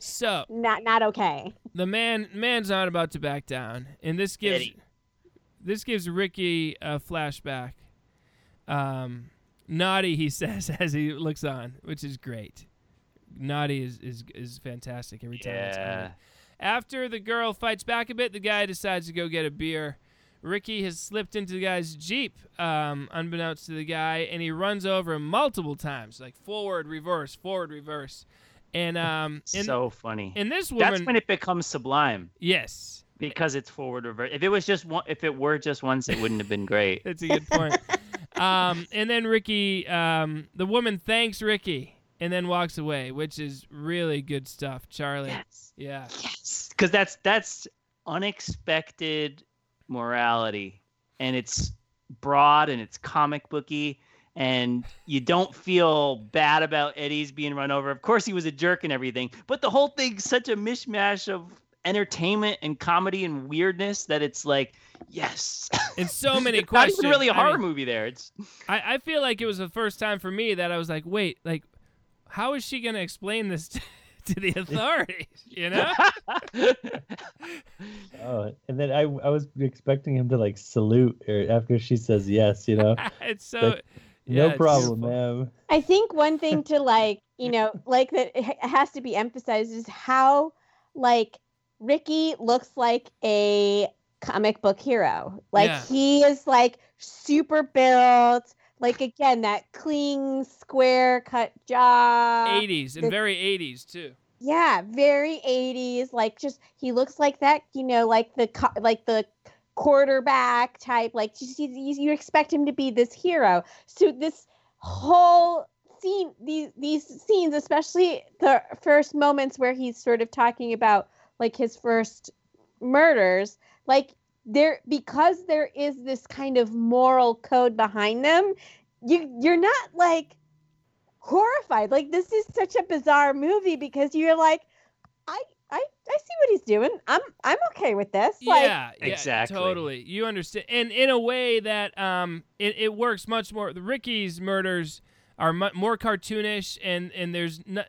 So not not okay. the man man's not about to back down, and this gives Eddie. This gives Ricky a flashback. Um, naughty, he says as he looks on, which is great. Naughty is is, is fantastic every time. it's. Yeah. After the girl fights back a bit, the guy decides to go get a beer. Ricky has slipped into the guy's jeep, um, unbeknownst to the guy, and he runs over him multiple times, like forward, reverse, forward, reverse. And um, in, so funny. in this woman, That's when it becomes sublime yes, because it's forward reverse. If it was just one, if it were just once, it wouldn't have been great. That's a good point. um, and then Ricky, um, the woman thanks Ricky and then walks away, which is really good stuff, Charlie. yes. Yeah. Yes. Because that's that's unexpected morality, and it's broad and it's comic booky, and you don't feel bad about Eddie's being run over. Of course, he was a jerk and everything, but the whole thing's such a mishmash of entertainment and comedy and weirdness that it's like, yes. And so many questions. It's not even really a horror mean, movie there. It's I, I feel like it was the first time for me that I was like, wait, like, how is she going to explain this to, to the authorities? You know? Oh, and then I I was expecting him to like salute her after she says yes, you know. it's so. Like, yeah, no it's problem, beautiful. ma'am. I think one thing to like, you know, like that it has to be emphasized is how like Ricky looks like a comic book hero. Like Yeah. he is like super built, like again that clean square cut jaw. 80s and the- very 80s too. Yeah, very 80s. Like just he looks like that, you know, like the like the quarterback type. Like just, you, you expect him to be this hero. So this whole scene, these these scenes, especially the first moments where he's sort of talking about like his first murders, like there because there is this kind of moral code behind them. You you're not like horrified. Like this is such a bizarre movie because you're like, I I I see what he's doing. I'm I'm okay with this. Like yeah, yeah, Exactly. Totally. You understand. And in a way that um it, it works much more the Ricky's murders are mu- more cartoonish and and there's n-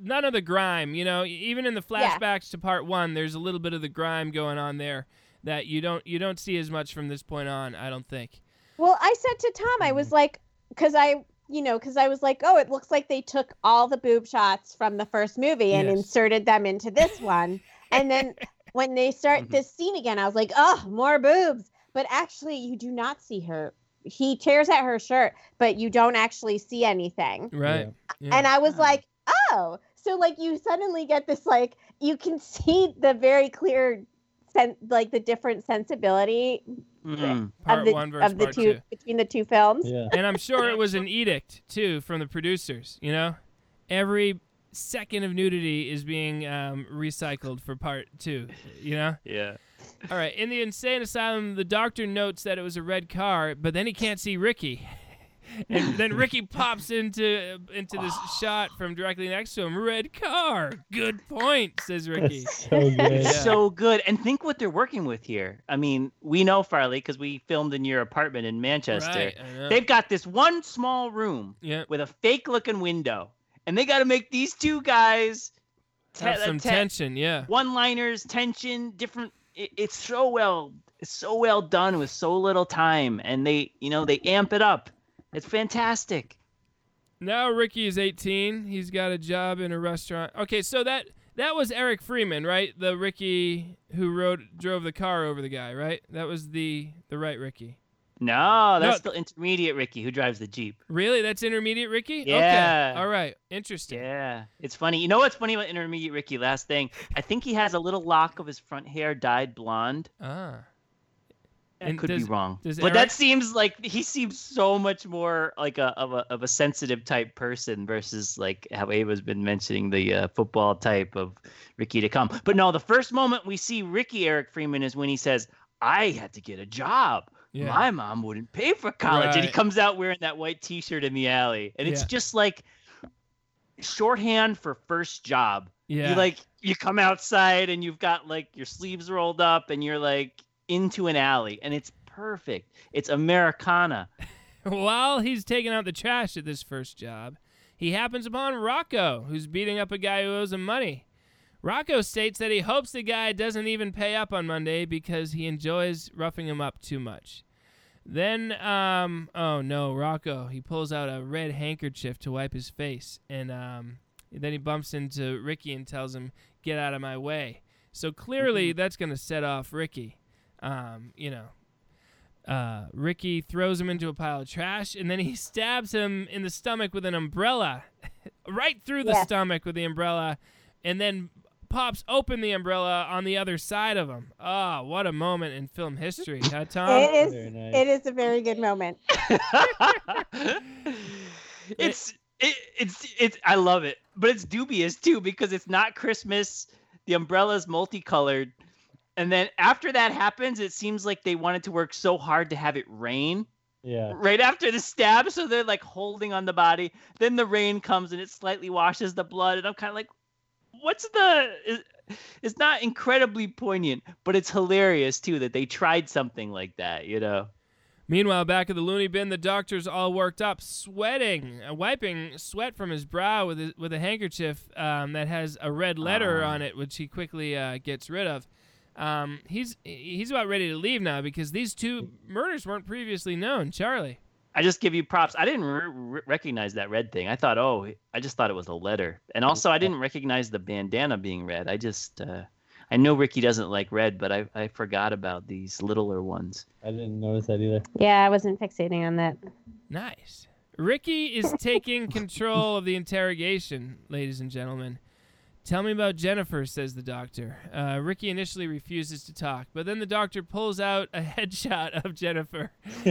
none of the grime, you know, even in the Yeah. flashbacks to part 1 there's a little bit of the grime going on there that you don't you don't see as much from this point on, I don't think. Well, I said to Tom, I Mm-hmm. was like, because I, you know, because I was like, oh, it looks like they took all the boob shots from the first movie and Yes. inserted them into this one. and then when they start Mhm. this scene again, I was like, oh, more boobs. But actually, you do not see her. He tears at her shirt, but you don't actually see anything. Right. Yeah. And I was like, oh, so like you suddenly get this like you can see the very clear sen- like the different sensibility mm, part of the 1 versus of the part two 2. between the two films. Yeah. and I'm sure it was an edict too from the producers. You know, every second of nudity is being um, recycled for part two. You know. yeah. All right. In the insane asylum, the doctor notes that it was a red car, but then he can't see Ricky. And then Ricky pops into into this shot from directly next to him. Red car. Good point, says Ricky. That's so good. Yeah. so good. And think what they're working with here. I mean, we know Farley because we filmed in your apartment in Manchester. Right. They've got this one small room yeah. with a fake looking window, and they got to make these two guys Have uh, some tension. Yeah. one liners, tension, different. It, it's so well, it's so well done with so little time, and they, you know, they amp it up. It's fantastic. Now Ricky is 18. He's got a job in a restaurant. Okay, so that that was Eric Freeman, right? The Ricky who rode drove the car over the guy, right? That was the the right Ricky. No, that's No. the intermediate Ricky who drives the Jeep. Really? That's intermediate Ricky? Yeah. Okay. All right. Interesting. Yeah, it's funny. You know what's funny about intermediate Ricky? Last thing, I think he has a little lock of his front hair dyed blonde. Ah. I And could does- be wrong, but Eric- that seems like he seems so much more like a of a of a sensitive type person versus like how Ava's been mentioning the uh, football type of Ricky to come. But no, the first moment we see Ricky Eric Freeman is when he says, "I had to get a job. Yeah. My mom wouldn't pay for college," and he comes out wearing that white T-shirt in the alley, and it's Yeah. just like shorthand for first job. yeah. You like you come outside and you've got like your sleeves rolled up and you're like into an alley and it's perfect. It's Americana. While he's taking out the trash at this first job, he happens upon Rocco, who's beating up a guy who owes him money. Rocco states that he hopes the guy doesn't even pay up on Monday because he enjoys roughing him up too much. Then, um, oh no, Rocco, he pulls out a red handkerchief to wipe his face, and um, then he bumps into Ricky and tells him, "Get out of my way." So clearly, that's going to set off Ricky. Um, you know, uh, Ricky throws him into a pile of trash, and then he stabs him in the stomach with an umbrella, right through the Yes. stomach with the umbrella, and then pops open the umbrella on the other side of him. Ah, what a moment in film history, huh, Tom? It is. Nice. It is a very good moment. it's it, it's it's I love it, but it's dubious too because it's not Christmas. The umbrella's multicolored, and then after that happens, it seems like they wanted to work so hard to have it rain Yeah. right after the stab, so they're like holding on the body. Then the rain comes and it slightly washes the blood, and I'm kind of like, what's the? It's not incredibly poignant, but it's hilarious too that they tried something like that. You know. Meanwhile, back at the loony bin, the doctor's all worked up, sweating, uh, wiping sweat from his brow with his, with a handkerchief um, that has a red letter Ah. on it, which he quickly uh, gets rid of. Um, he's he's about ready to leave now because these two murders weren't previously known. Charlie. I just give you props. I didn't re- re- recognize that red thing. I thought, oh, I just thought it was a letter, and also I didn't recognize the bandana being red. I just, uh, I know Ricky doesn't like red, but I, I forgot about these littler ones. I didn't notice that either. Yeah, I wasn't fixating on that. Nice. Ricky is taking control of the interrogation, ladies and gentlemen. Tell me about Jennifer, says the doctor. Uh, Ricky initially refuses to talk, but then the doctor pulls out a headshot of Jennifer.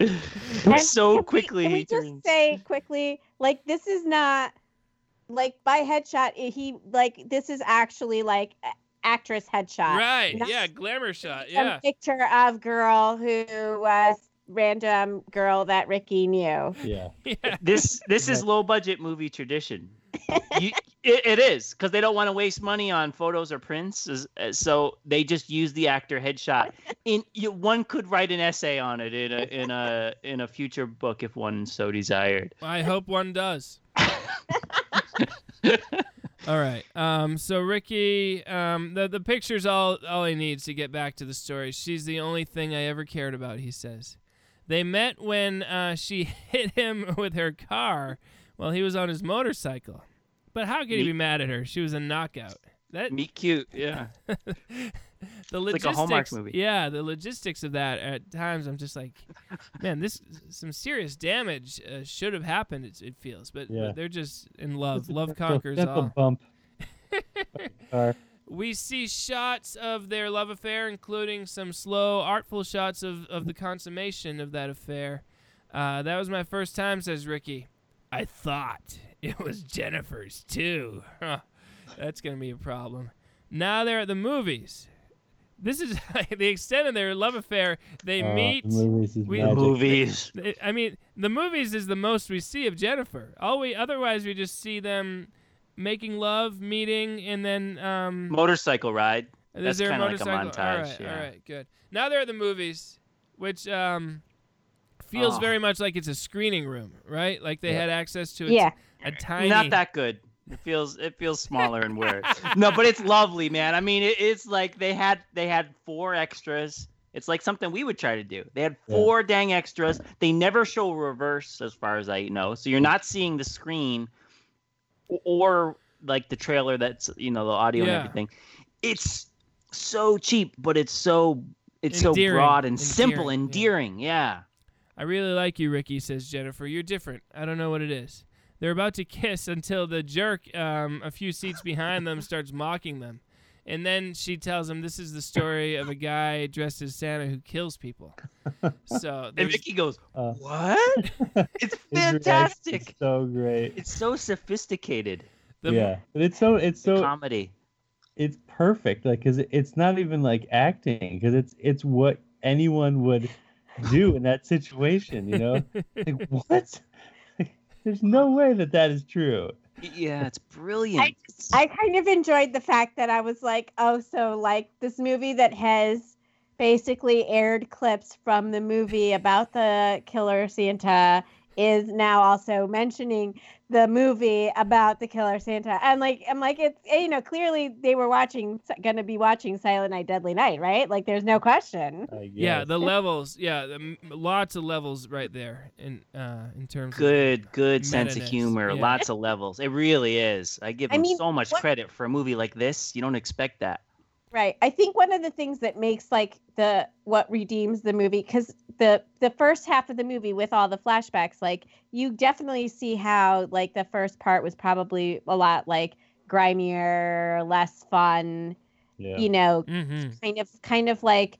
And so can we- quickly Can we, he just say quickly, like this is not like by headshot. He like this is actually like actress headshot. right. Not Yeah, glamour shot. Some Yeah. picture of girl who was random girl that Ricky knew. Yeah. yeah. This this is low budget movie tradition. You, it, it is because they don't want to waste money on photos or prints, as- so they just use the actor headshot. In you, one could write an essay on it in a in a in a future book if one so desired. I hope one does. all right. Um, so Ricky, um, the the picture's all all he needs to get back to the story. She's the only thing I ever cared about. He says. They met when uh, she hit him with her car while he was on his motorcycle. But how could he be mad at her? She was a knockout. That Meet cute, yeah. the like a logistics, Hallmark movie. Yeah, the logistics of that at times I'm just like, man, this some serious damage uh, should have happened. It, it feels, but, Yeah. but they're just in love. Just Love gentle- conquers all. bump. We see shots of their love affair, including some slow, artful shots of, of the consummation of that affair. Uh, that was my first time, says Ricky. I thought it was Jennifer's too. Huh. That's gonna be a problem. Now they're at the movies. This is the extent of their love affair. They Uh, meet. the movies we- magic. Movies. I mean, the movies is the most we see of Jennifer. All we otherwise we just see them making love, meeting, and then um. Motorcycle ride. That's kinda like a montage, right, yeah. all right, good. Now they're at the movies, which um feels Oh. very much like it's a screening room, right? Like they Yeah. had access to a, Yeah. a tiny. Not that good. It feels it feels smaller and weird. no, but it's lovely, man. I mean, it, it's like they had they had four extras. It's like something we would try to do. They had Yeah. four dang extras. They never show reverse, as far as I know. So you're not seeing the screen or like the trailer. That's you know the audio Yeah. and everything. It's so cheap, but it's so it's so broad and simple, Endearing, endearing. Yeah. I really like you, Ricky, says Jennifer. You're different. I don't know what it is. They're about to kiss until the jerk, um, a few seats behind them, starts mocking them. And then she tells him this is the story of a guy dressed as Santa who kills people. So And Ricky Vicky goes, Uh, "What? It's his reaction fantastic. So great. It's so sophisticated. the, yeah, but it's so it's so comedy. it's perfect. Like, cause it's not even like acting, cause it's it's what anyone would do in that situation. You know, like what? There's no way that that is true. Yeah, it's brilliant. I kind of enjoyed the fact that I was like, oh, so like this movie that has basically aired clips from the movie about the killer Santa is now also mentioning the movie about the killer Santa. And like I'm like it's eh, you know clearly they were watching going to be watching Silent Night Deadly Night, right? Like there's no question. Yeah, the levels. Yeah, the, lots of levels right there in uh in terms of Good, good sense of humor. yeah. Lots of levels. It really is. I give I him mean, so much what- credit for a movie like this. You don't expect that. Right. I think one of the things that makes like the what redeems the movie cuz the the first half of the movie with all the flashbacks like you definitely see how like the first part was probably a lot like grimier, less fun, Yeah. you know, hmm kind of kind of like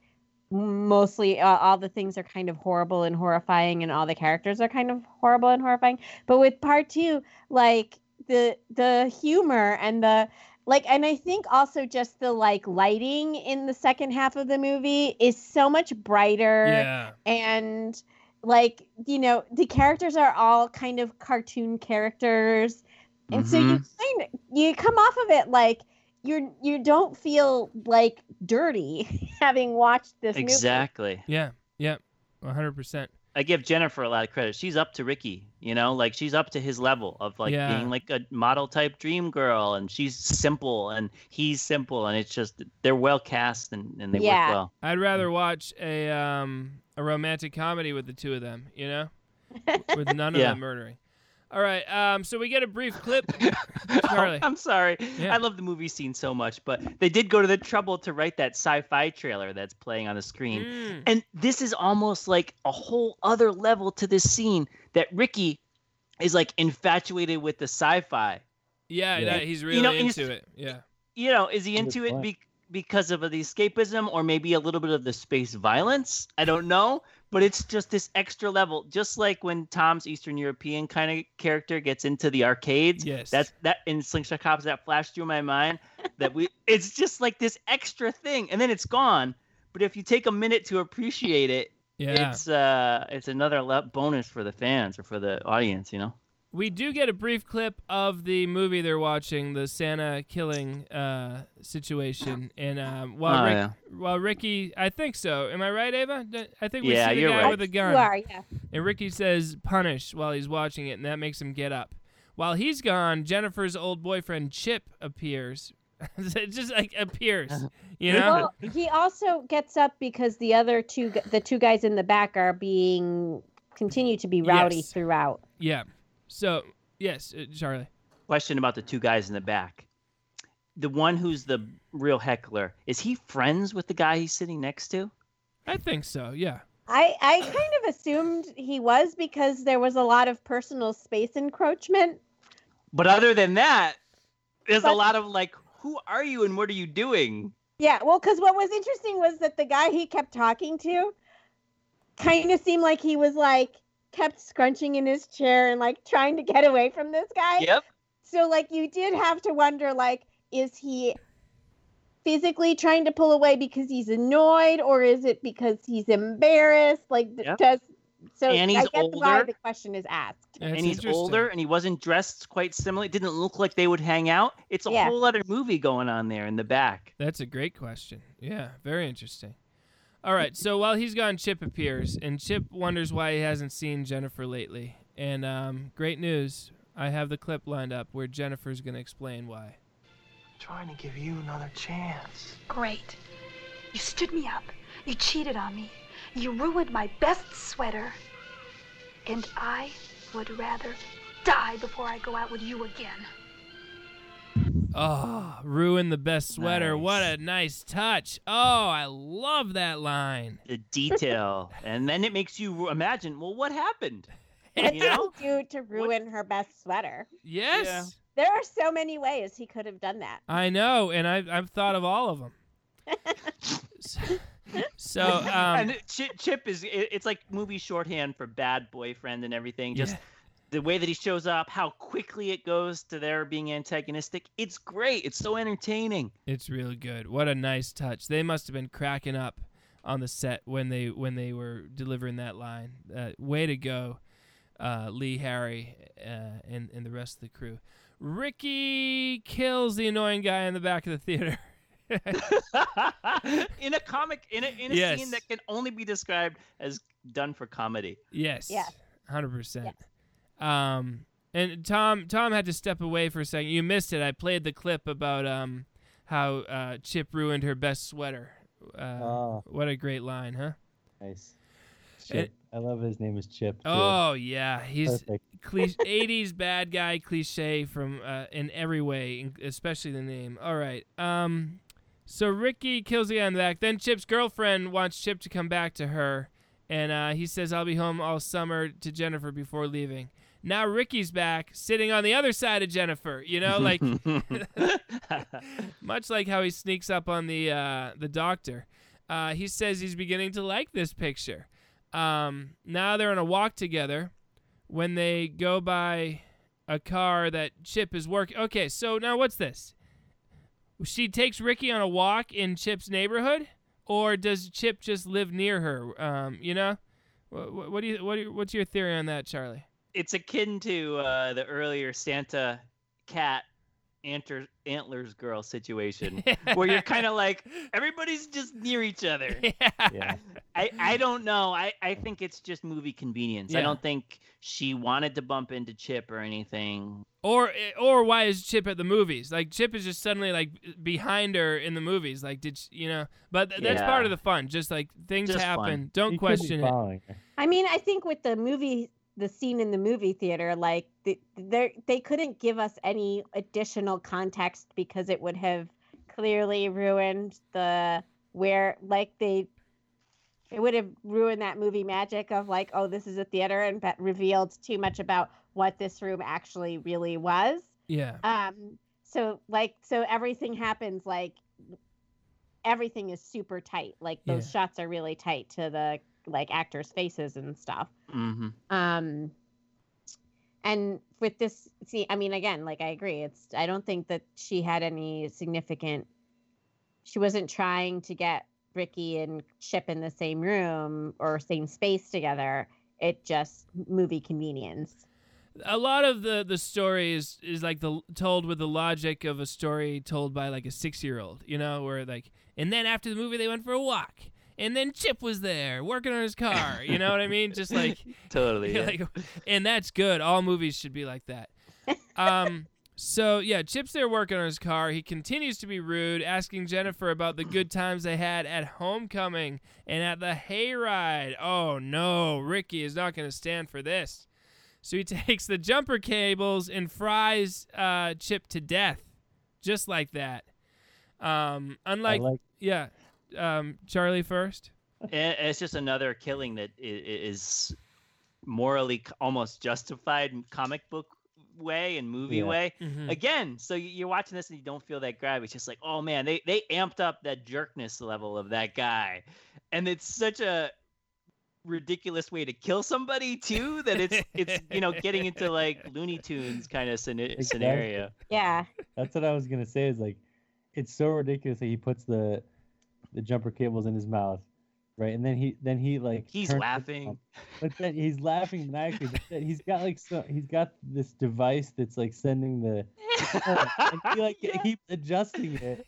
mostly uh, all the things are kind of horrible and horrifying and all the characters are kind of horrible and horrifying but with part 2 like the the humor and the like and i think also just the like lighting in the second half of the movie is so much brighter Yeah. and like you know the characters are all kind of cartoon characters and so you kind of you come off of it like you're you don't feel like dirty having watched this movie. Exactly. Yeah. Yeah. 100%. I give Jennifer a lot of credit. She's up to Ricky, you know, like she's up to his level of like Yeah. being like a model type dream girl, and she's simple and he's simple, and it's just they're well cast and, and they Yeah. work well. I'd rather watch a um a romantic comedy with the two of them, you know? With none of Yeah. them murdering. All right. Um so we get a brief clip. Charlie. I'm sorry. Yeah. I love the movie scene so much, but they did go to the trouble to write that sci-fi trailer that's playing on the screen. Mm. And this is almost like a whole other level to this scene that Ricky is like infatuated with the sci-fi. Yeah, Yeah. that- he's really You know, and into it. Yeah. You know, is he into it point. be- because of the escapism or maybe a little bit of the space violence? I don't know, but it's just this extra level. Just like when Tom's Eastern European kind of character gets into the arcades. Yes. That's that in Slingshot Cops that flashed through my mind that we it's just like this extra thing and then it's gone. But if you take a minute to appreciate it, yeah. it's uh it's another le- bonus for the fans or for the audience, you know. We do get a brief clip of the movie they're watching, the Santa killing uh, situation, and um, while Oh, Rick, yeah. while Ricky, I think so. Am I right, Ava? I think we Yeah, see the you're guy right. with a gun, You are, yeah. and Ricky says "punish" while he's watching it, and that makes him get up. While he's gone, Jennifer's old boyfriend Chip appears. it just like appears, you know? Well, he also gets up because the other two, the two guys in the back, are being continue to be rowdy Yes. throughout. yeah. So yes, uh, Charlie. Question about the two guys in the back. The one who's the real heckler, is he friends with the guy he's sitting next to? I think so. Yeah. I I kind of assumed he was because there was a lot of personal space encroachment. But other than that, there's a lot of like, who are you and what are you doing? Yeah, well, because what was interesting was that the guy he kept talking to kind of seemed like he was like kept scrunching in his chair and like trying to get away from this guy. Yep. So like you did have to wonder like is he physically trying to pull away because he's annoyed or is it because he's embarrassed? Like Yep. does so And I he's guess why the question is asked. That's and he's older and he wasn't dressed quite similarly. It didn't look like they would hang out. It's a Yeah. whole other movie going on there in the back. That's a great question. Yeah, very interesting. All right, so while he's gone, Chip appears, and Chip wonders why he hasn't seen Jennifer lately. And um, great news, I have the clip lined up where Jennifer's going to explain why. I'm Trying to give you another chance. Great. You stood me up. You cheated on me. You ruined my best sweater. And I would rather die before I go out with you again. Oh, ruin the best sweater. Nice. What a nice touch. Oh, I love that line. The detail. and then it makes you imagine, well, what happened? What You did he do to ruin her best sweater? Yes. Yeah. There are so many ways he could have done that. I know, and I've, I've thought of all of them. so, so, um, and Chip, Chip is, it- it's like movie shorthand for bad boyfriend and everything. Just Yeah. The way that he shows up, how quickly it goes to their being antagonistic. It's great. It's so entertaining. It's really good. What a nice touch. They must have been cracking up on the set when they when they were delivering that line. Uh, way to go, uh, Lee Harry uh, and and the rest of the crew. Ricky kills the annoying guy in the back of the theater. in a comic, in a, in a Yes. scene that can only be described as done for comedy. yes. Yeah. hundred percent. Um, and Tom Tom had to step away for a second. You missed it. I played the clip about um how uh, Chip ruined her best sweater. Uh, Oh. What a great line, huh? Nice. Chip. I love his name is Chip. too. Oh yeah, he's cliche, 80s bad guy cliche from uh, in every way, especially the name. All right. Um so Ricky kills the guy in the back. Then Chip's girlfriend wants Chip to come back to her and uh, he says I'll be home all summer to Jennifer before leaving. Now Ricky's back, sitting on the other side of Jennifer. You know, like much like how he sneaks up on the uh, the doctor. Uh, he says he's beginning to like this picture. Um, now they're on a walk together when they go by a car that Chip is working. Okay, so now what's this? She takes Ricky on a walk in Chip's neighborhood, or does Chip just live near her? Um, you know, what, what do you what do you, what's your theory on that, Charlie? It's akin to uh, the earlier Santa cat antler, antlers girl situation where you're kind of like everybody's just near each other. Yeah. I, I don't know. I, I think it's just movie convenience. I don't think she wanted to bump into Chip or anything. Or or why is Chip at the movies? Like Chip is just suddenly like behind her in the movies. Like did she, you know? But th- that's Yeah. part of the fun. Just like things Just fun. happen. Don't He could be question it. I mean, I think with the movie, the scene in the movie theater, like they they they couldn't give us any additional context because it would have clearly ruined the where like they it would have ruined that movie magic of like oh this is a theater and but revealed too much about what this room actually really was Yeah. um so like so everything happens like everything is super tight like those Yeah. shots are really tight to the like actors faces and stuff. Hmm um and with this see i mean again like i agree it's i don't think that she had any significant she wasn't trying to get ricky and chip in the same room or same space together. It just movie convenience. A lot of the the story is is like the told with the logic of a story told by like a six year old, you know, where like and then after the movie they went for a walk. And then Chip was there working on his car. You know what I mean? Just like Totally. yeah. like, and that's good. All movies should be like that. Um, so yeah, Chip's there working on his car. He continues to be rude, asking Jennifer about the good times they had at homecoming and at the hayride. Oh no, Ricky is not going to stand for this. So he takes the jumper cables and fries uh, Chip to death, just like that. Um, unlike, like yeah, um, Charlie first. It's just another killing that i- i- is morally almost justified in comic book way and movie Yeah. way. Mhm. Again, so you're watching this and you don't feel that grab. It's just like, oh man, they they amped up that jerkness level of that guy, and it's such a ridiculous way to kill somebody too that it's it's you know getting into like Looney Tunes kind of scena- scenario. yeah That's what I was gonna say. Is like, it's so ridiculous that he puts the the jumper cables in his mouth, right? And then he then he like He's laughing. but then he's laughing maniacally. But then he's got like so he's got this device that's like sending the he like Yeah. keeps adjusting it.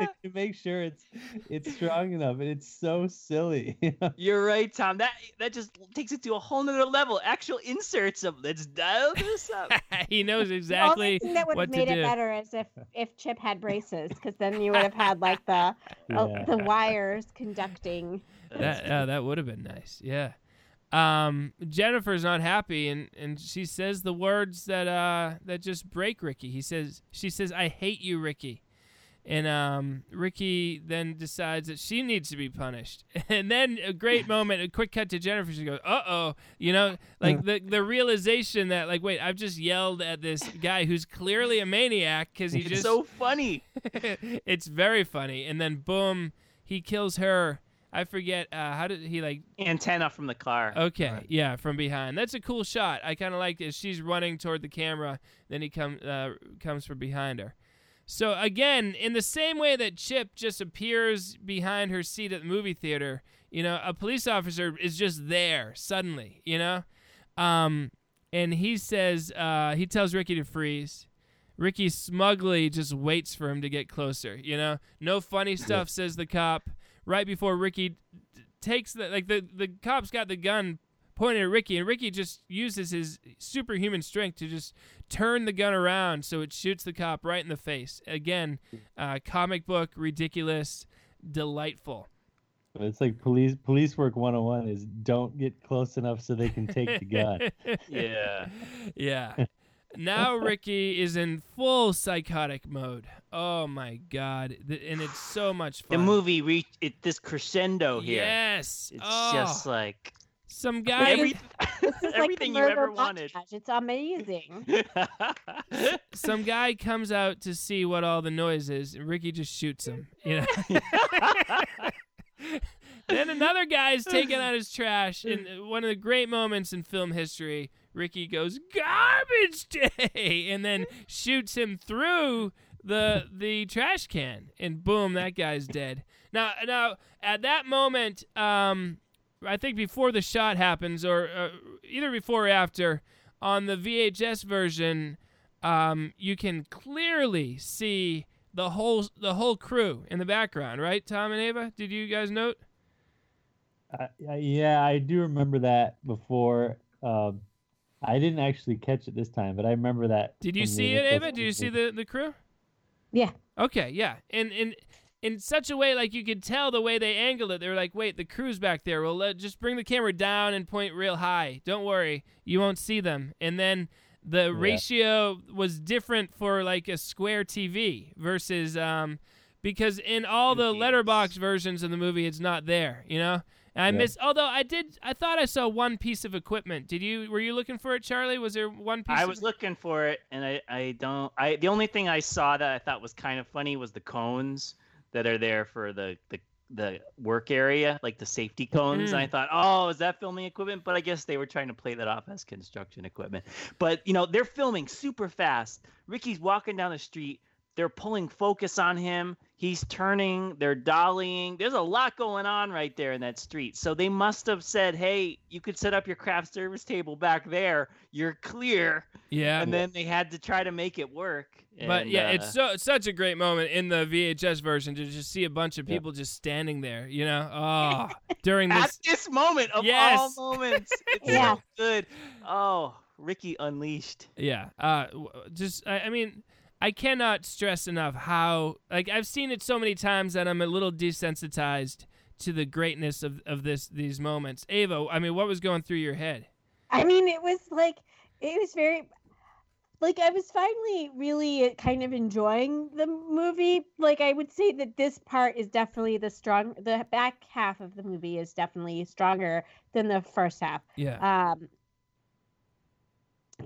to make sure it's it's strong enough, and it's so silly. you know? You're right, Tom. That that just takes it to a whole nother level. Actual inserts of let's dial this up. he knows The only exactly thing that would what have made it do. better is if if Chip had braces, because then you would have had like the oh, Yeah. the wires conducting. That uh, that would have been nice. Yeah. Um, Jennifer's not happy, and, and she says the words that uh that just break Ricky. He says she says I hate you, Ricky, and um Ricky then decides that she needs to be punished. And then a great moment, a quick cut to Jennifer. She goes, "Uh oh," you know, like the the realization that like wait, I've just yelled at this guy who's clearly a maniac because he just. It's just so funny. it's very funny, and then boom, he kills her. I forget uh, how did he like Antenna from the car. Okay, yeah, from behind. That's a cool shot. I kind of like it. She's running toward the camera, then he comes uh, comes from behind her. So again, in the same way that Chip just appears behind her seat at the movie theater, you know, a police officer is just there suddenly, you know, um, and he says uh, he tells Ricky to freeze. Ricky smugly just waits for him to get closer. You know, no funny stuff, says the cop. Right before Ricky d- takes the like the the cop's got the gun pointed at Ricky, and Ricky just uses his superhuman strength to just turn the gun around so it shoots the cop right in the face. Again, uh, comic book, ridiculous, delightful. It's like police police work 101 is don't get close enough so they can take the gun. Yeah. yeah. Now Ricky is in full psychotic mode. Oh my god, and it's so much fun. The movie reached it this crescendo here. Yes. It's oh, just like some guy. every, This is like everything you murder ever wanted. montage. It's amazing. some guy comes out to see what all the noise is, and Ricky just shoots him. You know. then another guy's taking out his trash, and one of the great moments in film history. Ricky goes garbage day, and then shoots him through the the trash can, and boom, that guy's dead. Now, now at that moment, um, I think before the shot happens, or uh, either before or after, on the VHS version, um, you can clearly see the whole the whole crew in the background, right? Tom and Ava, did you guys note? Uh, yeah, I do remember that before. Um, I didn't actually catch it this time, but I remember that. Did you see it, Ava? post- Did you see the the crew? Yeah. Okay, yeah, and and in such a way like you could tell the way they angled it. They were like, "Wait, the crew's back there. Well, let just bring the camera down and point real high. Don't worry, you won't see them." And then the ratio was different for like a square TV versus um because in all the letterbox versions of the movie it's not there, you know? And I Yeah. miss although I did I thought I saw one piece of equipment. Did you were you looking for it, Charlie? Was there one piece I of was looking for it, and I, I don't. I the only thing I saw that I thought was kind of funny was the cones that are there for the the, the work area, like the safety cones. And I mm. thought, oh, is that filming equipment? But I guess they were trying to play that off as construction equipment. But you know, they're filming super fast. Ricky's walking down the street. They're pulling focus on him. He's turning. They're dollying. There's a lot going on right there in that street. So they must have said, "Hey, you could set up your craft service table back there. You're clear." Yeah. and then they had to try to make it work. But and, yeah, uh, it's so it's such a great moment in the VHS version to just see a bunch of Yeah. people just standing there, you know. Oh, during at this this moment of Yes. all moments. It's Yeah. so good. Oh, Ricky Unleashed. Yeah. Uh, just I, I mean, I cannot stress enough how like I've seen it so many times that I'm a little desensitized to the greatness of of this these moments. Ava, I mean, what was going through your head? I mean, it was like it was very like I was finally really kind of enjoying the movie. Like I would say that this part is definitely the strong the back half of the movie is definitely stronger than the first half. Yeah. Um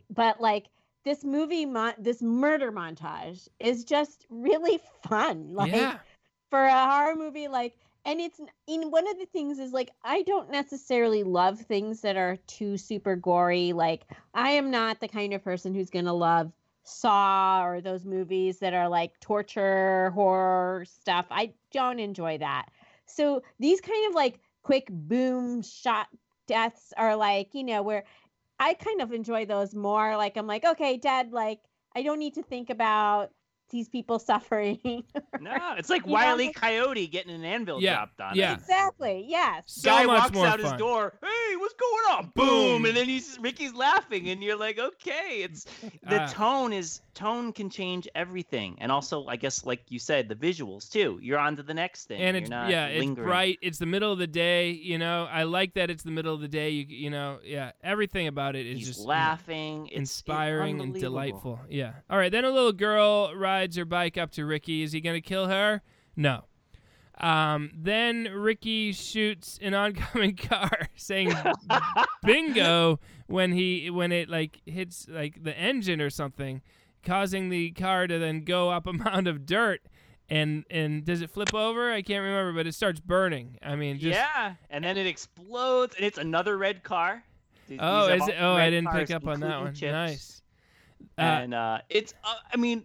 but like this movie mon- this murder montage is just really fun. Like yeah. for a horror movie like and it's in one of the things is like i don't necessarily love things that are too super gory like i am not the kind of person who's going to love saw or those movies that are like torture horror stuff i don't enjoy that so these kind of like quick boom shot deaths are like you know where i kind of enjoy those more like i'm like okay dad like i don't need to think about these people suffering No, it's like You know, Wiley like- Coyote getting an anvil Yeah, dropped on yeah. him. Exactly. Yes. So Guy walks out fun. his door. Hey, what's going on? Boom, and then he's Ricky's laughing, and you're like, okay. It's the Ah. tone is tone can change everything, and also I guess like you said, the visuals too. You're on to the next thing. and You're it's not yeah, it's bright. It's the middle of the day. You know, I like that it's the middle of the day. You you know, yeah, everything about it is He's just laughing. It's inspiring and delightful. Yeah. All right. Then a little girl rides her bike up to Ricky. Is he gonna kill her? No. Um, then Ricky shoots an oncoming car, saying "bingo" when he when it like hits like the engine or something, causing the car to then go up a mound of dirt. And and does it flip over? I can't remember, but it starts burning. I mean, just yeah, and then it explodes, and it's another red car. These- oh, is it? Oh, I didn't pick up on that one. chips. Nice. Uh, and uh, it's uh, i mean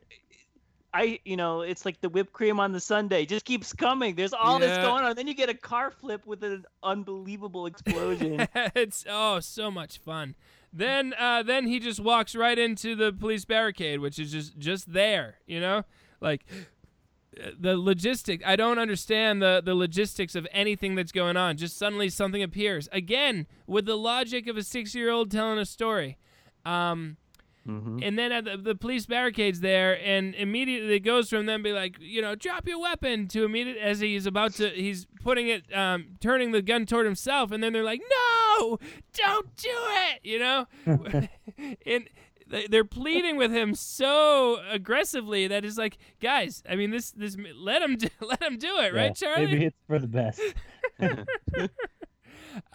i you know it's like the whipped cream on the sundae just keeps coming there's all this going on then you get a car flip with an unbelievable explosion it's oh so much fun. Then uh, then he just walks right into the police barricade, which is just just there, you know, like the logistic. I don't understand the the logistics of anything that's going on. Just suddenly something appears again with the logic of a six year old telling a story. Um, Mhm. and then the, the police barricades there, and immediately it goes from them be like, you know, drop your weapon to immediate as he's about to, he's putting it, um, turning the gun toward himself, and then they're like, no, don't do it, you know, and they- they're pleading with him so aggressively that it's like, guys, I mean, this, this, let him, do, let him do it, right, Charlie? Maybe it's for the best.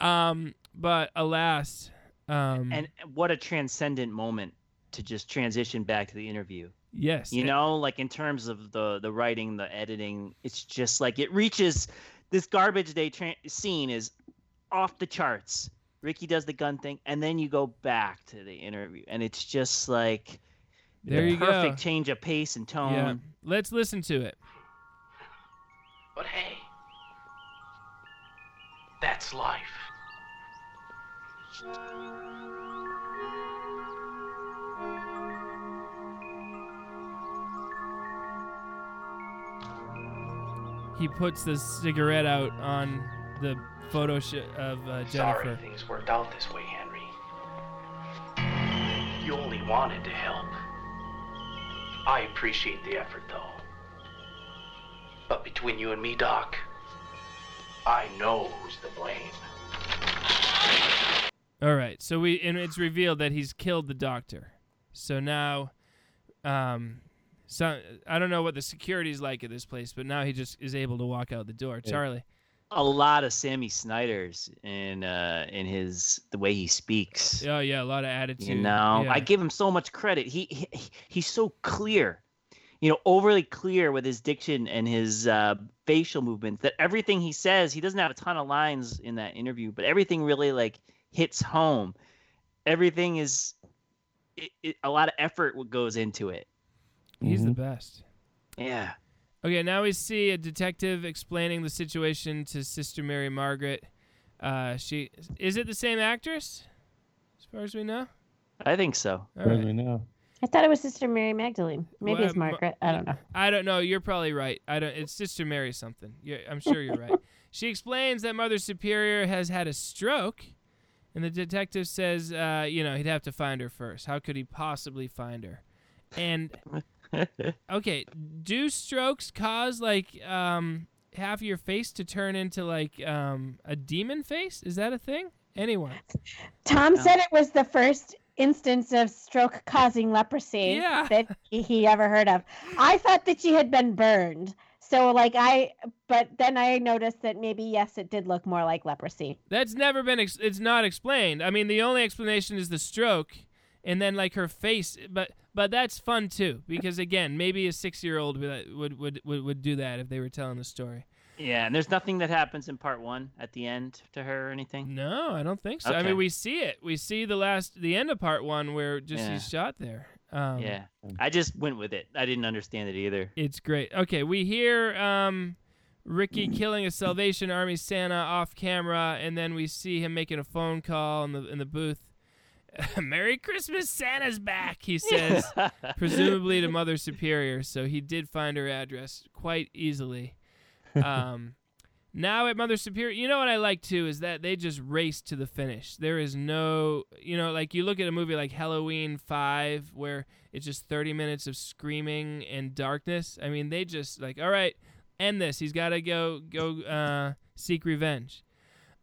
Um, but alas, um, And what a transcendent moment to just transition back to the interview. yes, You know, like in terms of the the writing, the editing, it's just like it reaches this garbage day tra- scene is off the charts. Ricky does the gun thing, and then you go back to the interview, and it's just like there the you perfect go. change of pace and tone. Yeah, let's listen to it. But hey, that's life. He puts the cigarette out on the photo sh- of uh, Sorry Jennifer. things worked out this way, Henry. You only wanted to help. I appreciate the effort, though. But between you and me, Doc, I know who's to blame. All right, so we and it's revealed that he's killed the doctor. So now, um, so I don't know what the security's like at this place, but now he just is able to walk out the door. Charlie, A lot of Sammy Snyder's in uh in his the way he speaks. oh yeah, a lot of attitude. You know, yeah. I give him so much credit. He, he he's so clear, you know, overly clear with his diction and his uh, facial movements. That everything he says, he doesn't have a ton of lines in that interview, but everything really like hits home. Everything is it, it, a lot of effort what goes into it. He's the Mhm. best. Yeah. Okay, now we see a detective explaining the situation to Sister Mary Margaret. Uh, she is it the same actress, as far as we know. I think so. All What do we know? I thought it was Sister Mary Magdalene. Maybe Well, it's Ma- Margaret. I don't know. I don't know. You're probably right. I don't. It's Sister Mary something. you I'm sure you're right. She explains that Mother Superior has had a stroke, and the detective says, uh, you know, he'd have to find her first. How could he possibly find her? And okay, do strokes cause like um half your face to turn into like um a demon face? Is that a thing? Anyone? Tom No. said it was the first instance of stroke causing leprosy Yeah. that he, he ever heard of. I thought that she had been burned. So like I but then I noticed that maybe yes it did look more like leprosy. That's never been. Ex- it's not explained. I mean, the only explanation is the stroke, and then like her face. But but that's fun too because again, maybe a six year old would, would would would would do that if they were telling the story. Yeah, and there's nothing that happens in part one at the end to her or anything. No, I don't think so. I mean, we see it. We see the last, the end of part one where just Yeah. he's shot there. Um, Yeah, I just went with it. I didn't understand it either. It's great. Okay, we hear um, Ricky killing a Salvation Army Santa off camera, and then we see him making a phone call in the in the booth. Merry Christmas, Santa's back, he says, presumably to Mother Superior. So he did find her address quite easily. Um, now at Mother Superior, you know what I like too is that they just race to the finish. There is no, you know, like you look at a movie like Halloween 5 where it's just 30 minutes of screaming and darkness. I mean, they just like, all right, end this. He's got to go go uh seek revenge.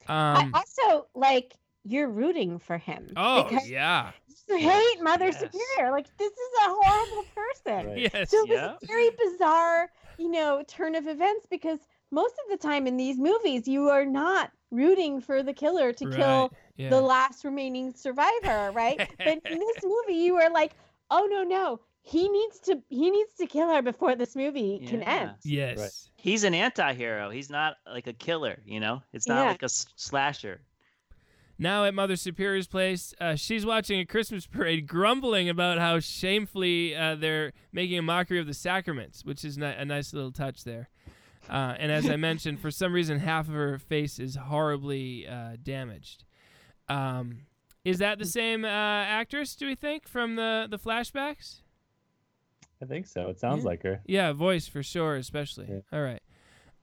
Um I also like you're rooting for him. Oh, because yeah. you hate Mother Yes. Superior. Like this is a horrible person. Right. Yes. So Yeah. this very bizarre, you know, turn of events because most of the time in these movies you are not rooting for the killer to kill yeah. the last remaining survivor, right? but in this movie you are like, "Oh no, no. He needs to he needs to kill her before this movie can end." Yes. Right. He's an anti-hero. He's not like a killer, you know? It's not Yeah. like a s- slasher. Now at Mother Superior's place, uh, she's watching a Christmas parade, grumbling about how shamefully uh, they're making a mockery of the sacraments, which is ni- a nice little touch there. Uh, and as I mentioned, for some reason, half of her face is horribly uh, damaged. Um, is that the same uh, actress? Do we think from the the flashbacks? I think so. It sounds Yeah. like her. Yeah, voice for sure, especially. Yeah. All right.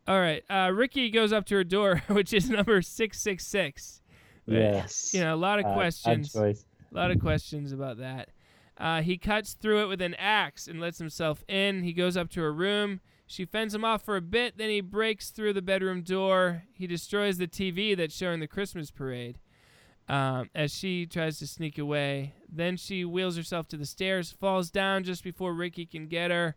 All right. Uh, Ricky goes up to her door, which is number 666. Yes. You know, a lot of odd questions. A lot of questions about that. Uh, he cuts through it with an axe and lets himself in. He goes up to her room. She fends him off for a bit, then he breaks through the bedroom door. He destroys the TV that's showing the Christmas parade um, as she tries to sneak away. Then she wheels herself to the stairs, falls down just before Ricky can get her.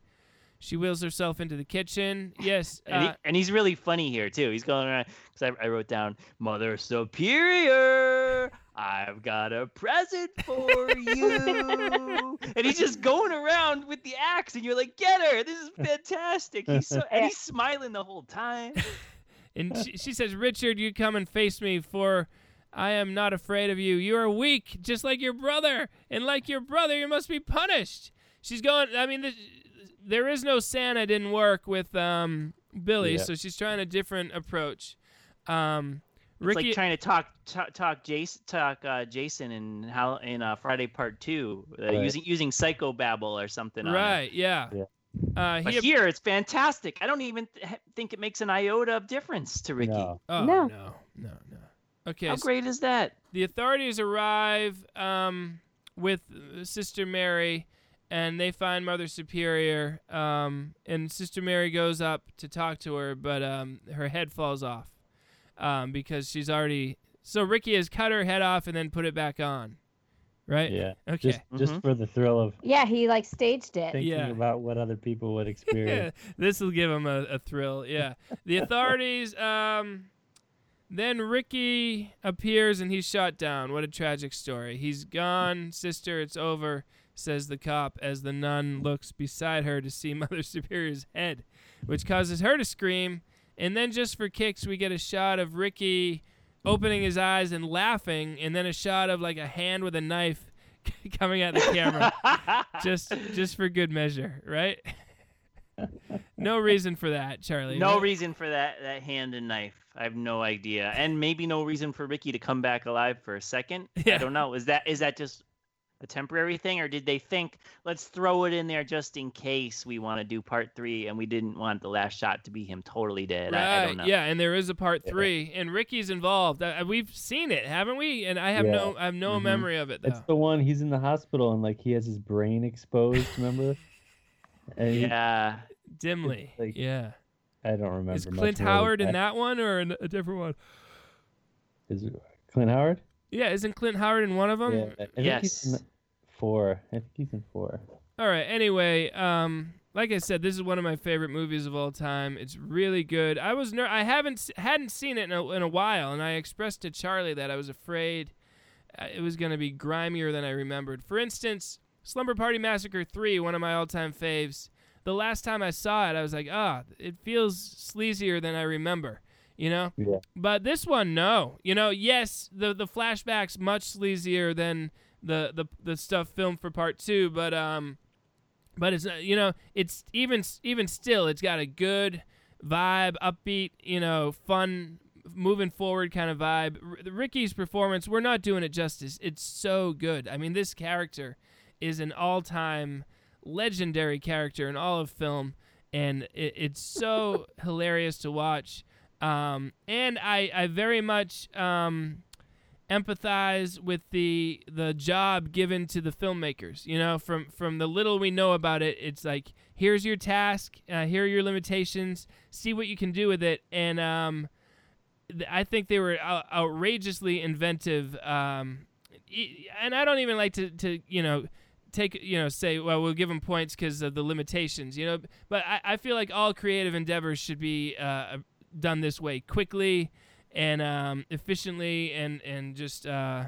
She wheels herself into the kitchen. Yes. And, he, uh, and he's really funny here too. He's going around because I, I wrote down Mother Superior. I've got a present for you. and he's just going around with the axe, and you're like, get her. This is fantastic. He's so and he's smiling the whole time. And she, she says, Richard, you come and face me, for I am not afraid of you. You are weak, just like your brother. And like your brother, you must be punished. She's going, I mean, the, there is no Santa didn't work with um, Billy, Yeah. so she's trying a different approach. Um, It's Ricky, like trying to talk talk, talk Jason talk uh, Jason in how in uh, Friday Part Two uh, Right. using using psychobabble or something. on right, yeah. Yeah. Uh, But he, here it's fantastic. I don't even th- think it makes an iota of difference to Ricky. No. oh, No. no, no, no. Okay, How so- great is that? the authorities arrive um, with uh, Sister Mary, and they find Mother Superior. Um, and Sister Mary goes up to talk to her, but um, her head falls off um, because she's already. So Ricky has cut her head off and then put it back on, right? Yeah. Okay. Just just Mhm. for the thrill of Yeah, he like staged it. thinking Yeah. about what other people would experience. this will give him a, a thrill. Yeah. The authorities. Um, then Ricky appears and he's shot down. What a tragic story. He's gone, sister. It's over. Says the cop as the nun looks beside her to see Mother Superior's head, which causes her to scream. And then, just for kicks, we get a shot of Ricky opening his eyes and laughing, and then a shot of like a hand with a knife coming at the camera just just for good measure, right? no reason for that, Charlie. No right? reason for that that hand and knife. I have no idea, and maybe no reason for Ricky to come back alive for a second. Yeah. I don't know. Is that is that just a temporary thing, or did they think let's throw it in there just in case we want to do part three, and we didn't want the last shot to be him totally dead? I, I Right, don't know. yeah, and there is a part Yeah. three, and Ricky's involved. Uh, we've seen it, haven't we? And I have Yeah. no, I have no Mhm. memory of it though. It's the one he's in the hospital and like he has his brain exposed. Remember? And he- Yeah. Dimly, like- yeah. I don't remember. Is Clint more Howard in than that one or in a different one? Is it Clint Howard? Yeah, isn't Clint Howard in one of them? yeah. I think he's Yes. in four. I think he's in four. All right. Anyway, um, like I said, this is one of my favorite movies of all time. It's really good. I was ner- I haven't hadn't seen it in a, in a while, and I expressed to Charlie that I was afraid uh, it was going to be grimier than I remembered. For instance, Slumber Party Massacre Three, one of my all-time faves. The last time I saw it, I was like, ah, it feels sleazier than I remember. You know. Yeah. But this one, no. You know, yes, the the flashbacks much sleazier than the the the stuff filmed for part two, but um, but it's you know it's even even still it's got a good vibe, upbeat, you know, fun, moving forward kind of vibe. R- Ricky's performance, we're not doing it justice. It's so good. I mean, this character is an all-time legendary character in all of film, and it, it's so hilarious to watch. Um, and I I very much um empathize with the the job given to the filmmakers. You know, from from the little we know about it, it's like here's your task, uh, here are your limitations, see what you can do with it, and um, th- I think they were out- outrageously inventive. Um, e- and I don't even like to to you know take you know say well we'll give them points because of the limitations you know but I, I feel like all creative endeavors should be uh, done this way quickly and um, efficiently and and just uh,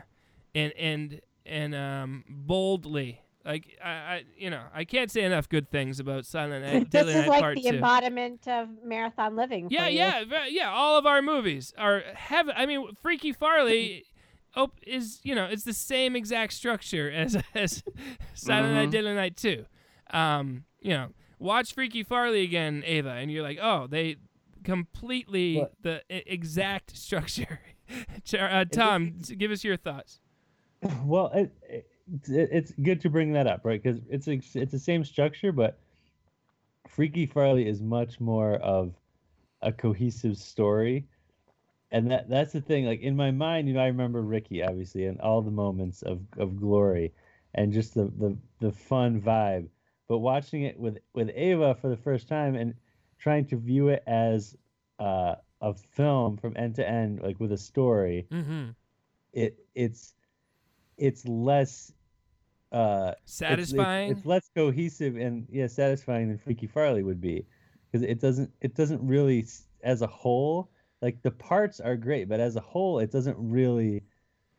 and and and um, boldly. Like I, I, you know, I can't say enough good things about Silent Night. this Deadly is Night like Part the Two. embodiment of marathon living. for Yeah, you. yeah, yeah. All of our movies are have. I mean, Freaky Farley. Oh, is you know it's the same exact structure as as Silent Night, Mhm. Deadly Night Two. Um, you know, watch Freaky Farley again, Ava, and you're like, oh, they completely What? the exact structure. Uh, Tom, give us your thoughts. Well, it, it- it's, good to bring that up, right? Because it's a, it's the same structure, but Freaky Farley is much more of a cohesive story, and that that's the thing. Like in my mind, you know, I remember Ricky obviously and all the moments of of glory, and just the the the fun vibe. But watching it with with Ava for the first time and trying to view it as uh, a film from end to end, like with a story, Mm-hmm. it it's it's less uh it's- it's- Satisfying. It's, less cohesive and yeah, satisfying than Freaky Farley would be, because it doesn't it doesn't really as a whole like the parts are great, but as a whole it doesn't really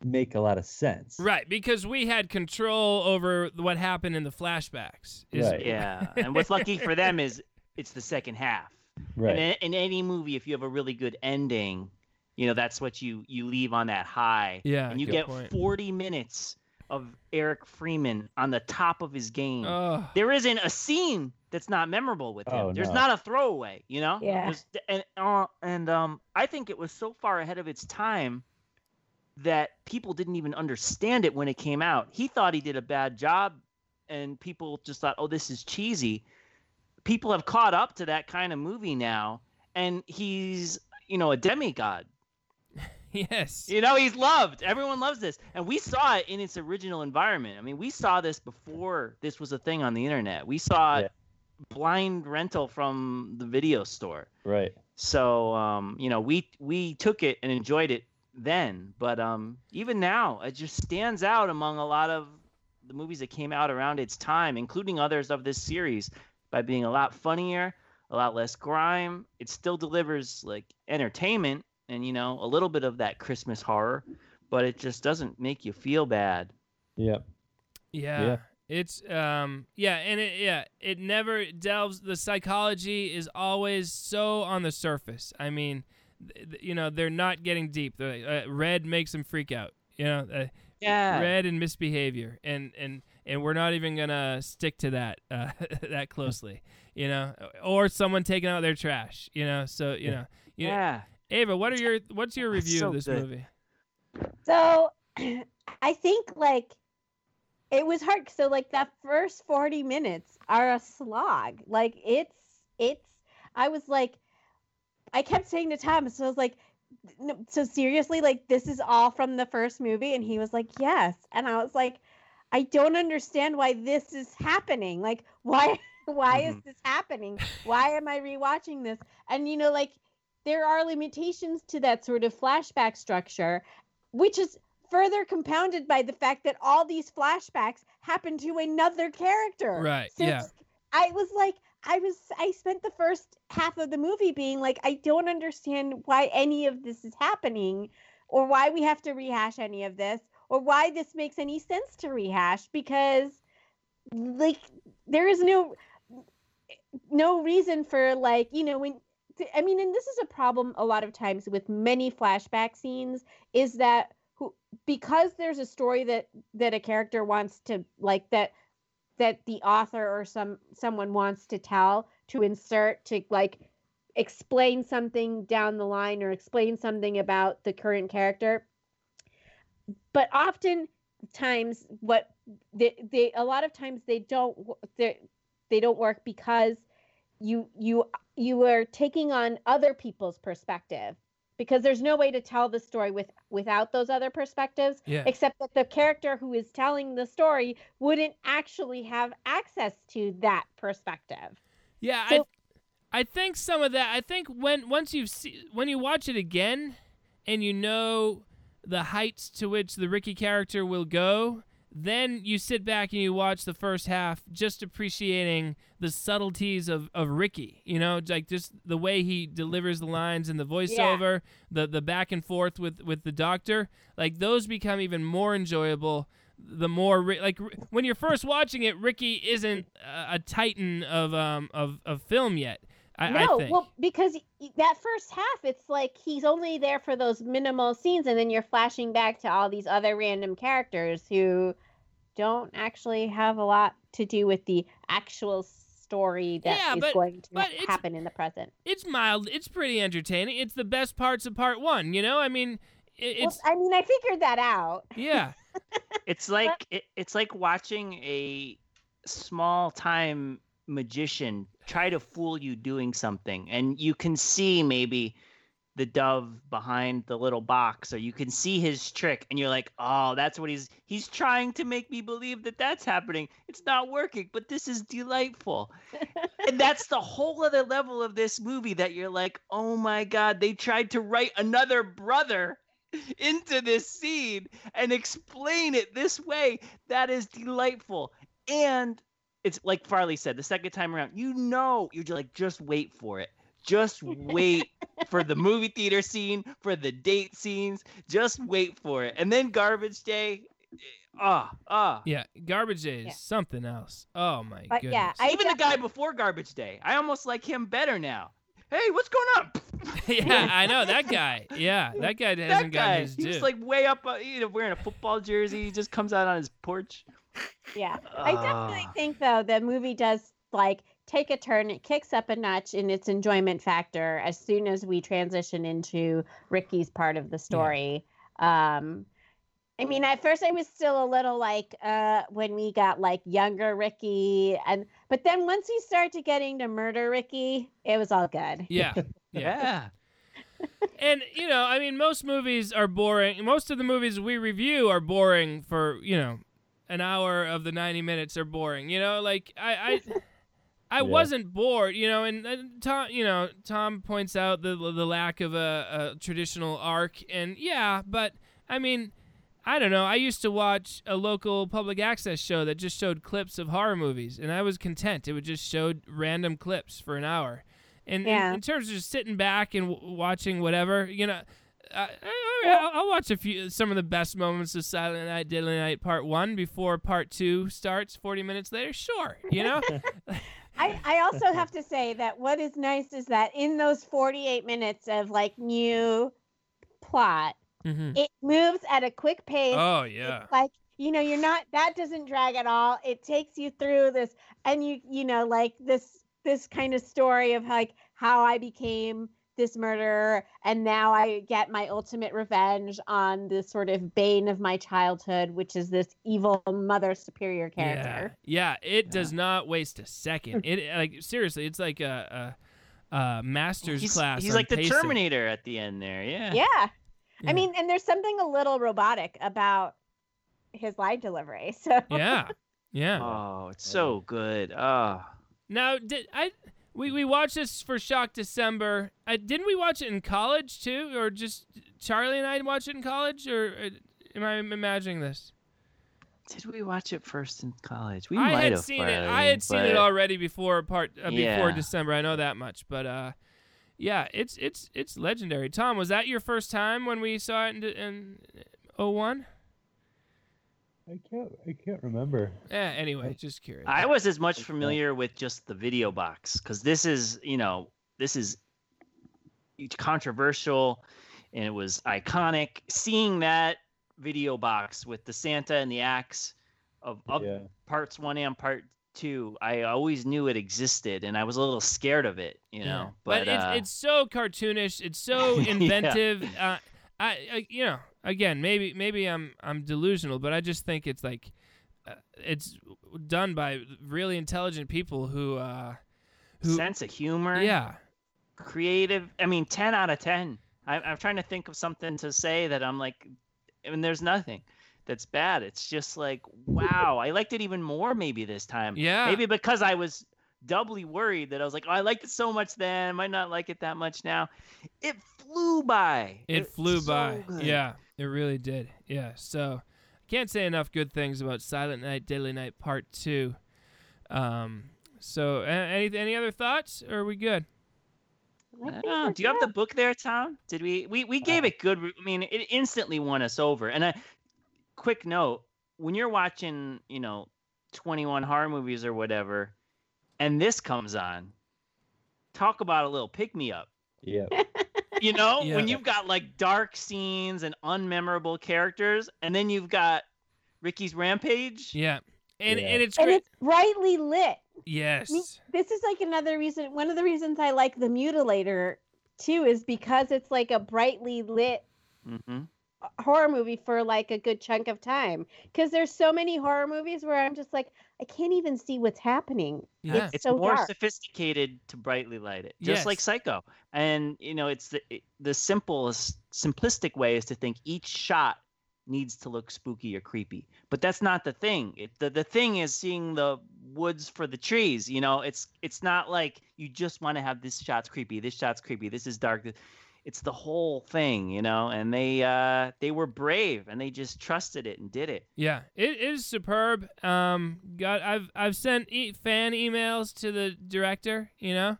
make a lot of sense. Right, because we had control over what happened in the flashbacks. is- Right. Yeah, and what's lucky for them is it's the second half. Right. And in, in any movie, if you have a really good ending, you know that's what you you leave on that high. Yeah, and you get point. 40 minutes of Eric Freeman on the top of his game. Oh, there isn't a scene that's not memorable with him. Oh, There's no. not a throwaway, you know. Yeah. There's- and uh, and um, I think it was so far ahead of its time that people didn't even understand it when it came out. He thought he did a bad job, and people just thought, "Oh, this is cheesy." People have caught up to that kind of movie now, and he's you know a demigod. yes. You know, he's loved. Everyone loves this. And we saw it in its original environment. I mean, we saw this before this was a thing on the internet. We saw Yeah. blind rental from the video store. Right. So, um, you know, we we took it and enjoyed it then, but um even now, it just stands out among a lot of the movies that came out around its time, including others of this series, by being a lot funnier, a lot less grime. It still delivers like entertainment and you know, a little bit of that Christmas horror, but it just doesn't make you feel bad. Yep. Yeah. Yeah. It's um yeah, and it yeah, it never delves the psychology is always so on the surface. I mean, th- th- you know, they're not getting deep. The uh, red makes them freak out. You know, uh, Yeah. red and misbehavior and and and we're not even going to stick to that uh, that closely, you know, or someone taking out their trash, you know. So, you know, you know, Yeah. Ava, what are your what's your review so of this good. movie? So I think like it was hard. So like that first 40 minutes are a slog. Like it's it's I was like I kept saying to Thomas, so I was like no, so seriously, like this is all from the first movie, and he was like, "Yes," and I was like, "I don't understand why this is happening. Like, why, why is mm-hmm. this happening? Why am I rewatching this?" And you know, like there are limitations to that sort of flashback structure, which is further compounded by the fact that all these flashbacks happen to another character. Right, So yeah. I was like, I was, I spent the first half of the movie being like, I don't understand why any of this is happening, or why we have to rehash any of this, or why this makes any sense to rehash because, like, there is no, no reason for like, you know, when I mean, and this is a problem a lot of times with many flashback scenes is that who because there's a story that that a character wants to like that that the author or some someone wants to tell to insert to like explain something down the line or explain something about the current character but often times what they, they a lot of times they don't they they don't work because you you you are taking on other people's perspective because there's no way to tell the story with without those other perspectives Yeah. except that the character who is telling the story wouldn't actually have access to that perspective Yeah, So- I I think some of that. I think when once you see when you watch it again, and you know the heights to which the Ricky character will go, then you sit back and you watch the first half, just appreciating the subtleties of, of Ricky. You know, like just the way he delivers the lines and the voiceover, the the back and forth with with the doctor. Like those become even more enjoyable the more like when you're first watching it, Ricky isn't a, a titan of um of, of film yet. I, no I think. well because that first half it's like he's only there for those minimal scenes and then you're flashing back to all these other random characters who don't actually have a lot to do with the actual story that is Yeah, but- going to but happen in the present it's mild. It's pretty entertaining. It's the best parts of part one. You know, I mean, it, well, it's i mean i figured that out yeah. It's like it, it's like watching a small time magician try to fool you doing something, and you can see maybe the dove behind the little box, or you can see his trick, and you're like, "Oh, that's what he's he's trying to make me believe that that's happening. It's not working, but this is delightful." and that's the whole other level of this movie that you're like, "Oh my god, they tried to write another brother." into this scene and explain it this way. That is delightful. And it's like Farley said, the second time around, you know, you're just like, just wait for it. Just wait for the movie theater scene, for the date scenes. Just wait for it. And then Garbage Day, ah, ah. Yeah, Garbage Day is Yeah. something else. Oh my But goodness. yeah, I Even the guy before Garbage Day, I almost like him better now. Hey, what's going on? yeah, I know that guy. Yeah, that guy hasn't that gotten guy, his he's like way up, uh, you know, wearing a football jersey. He just comes out on his porch. Yeah. I definitely Ah. think though the movie does like take a turn. It kicks up a notch in its enjoyment factor as soon as we transition into Ricky's part of the story. Um I mean, at first I was still a little like uh when we got like younger Ricky and but then once we started getting to murder Ricky, it was all good. yeah, yeah. Yeah. And you know, I mean, most movies are boring. Most of the movies we review are boring for you know, an hour of the ninety minutes are boring. You know, like I, I, I Yeah. wasn't bored. You know, and, uh, and Tom, you know, Tom points out the the lack of a, a traditional arc, and yeah, but I mean. I don't know. I used to watch a local public access show that just showed clips of horror movies, and I was content. It would just show random clips for an hour. And in- in, terms of just sitting back and w- watching whatever, you know, I, I, I'll, I'll watch a few some of the best moments of Silent Night, Deadly Night Part One before Part Two starts. Forty minutes later, sure, you know. I, I also have to say that what is nice is that in those 48 minutes of like new plot, mm-hmm. it moves at a quick pace. Oh It's yeah, like you know you're not that doesn't drag at all it takes you through this and you you know like this this kind of story of like how i became this murder and now i get my ultimate revenge on this sort of bane of my childhood which is this evil mother superior character Yeah, yeah. It does not waste a second. Hmm. It like seriously, it's like a, a, a master's He's, class. he's on like the. Terminator at the end there. Yeah. yeah. Yeah. i mean and there's something a little robotic about his line delivery so Yeah, yeah. Oh, it's so good. Oh. Now, did I? We we watched this for Shock December. Uh, didn't we watch it in college too, or just Charlie and I watched it in college, or uh, am I imagining this? Did we watch it first in college? We I might had have. seen it. I had seen it already before part uh, before Yeah. December. I know that much, but uh, yeah, it's it's it's legendary. Tom, was that your first time when we saw it in in oh one? I can't. I can't remember. Yeah. Anyway, just curious. I was as much familiar with just the video box because this is, you know, this is controversial and it was iconic. Seeing that video box with the Santa and the axe of, of Yeah. parts one and part two, I always knew it existed and I was a little scared of it, you Yeah. know. but, But, it's uh, it's so cartoonish. It's so Yeah. inventive. uh, I, I you know again maybe maybe I'm I'm delusional, but I just think it's like uh, it's done by really intelligent people who uh who sense of humor. yeah creative. I mean, ten out of ten. I, I'm trying to think of something to say that I'm like, I mean, there's nothing that's bad. It's just like, wow, I liked it even more maybe this time. Yeah. Maybe because I was doubly worried that I was like, oh, I liked it so much then, I might not like it that much now. It flew by. it flew by. good. Yeah, it really did. Yeah, so can't say enough good things about Silent Night, Deadly Night Part Two. Um, so any any other thoughts? Or are we good? I I don't know. we're Do you have the book there, Tom? Did we? We we gave it good. I mean, it instantly won us over. And a quick note: when you're watching, you know, 21 horror movies or whatever, and this comes on, talk about a little pick me up. Yeah. You know, Yeah. when you've got like dark scenes and unmemorable characters, and then you've got Ricky's rampage. Yeah, and Yeah. and it's and great. it's brightly lit yes. this is like another reason one of the reasons i like the mutilator too is because it's like a brightly lit Mm-hmm. horror movie for like a good chunk of time because there's so many horror movies where I'm just like I can't even see what's happening. Yeah. It's, it's so more dark. sophisticated to brightly light it just like psycho and you know it's the it- the simplest simplistic way is to think each shot needs to look spooky or creepy but that's not the thing it, the, the thing is seeing the woods for the trees you know it's it's not like you just want to have this shot's creepy this shot's creepy this is dark th- it's the whole thing you know and they uh they were brave and they just trusted it and did it Yeah, it is superb. Um, got I've I've sent e- fan emails to the director. You know,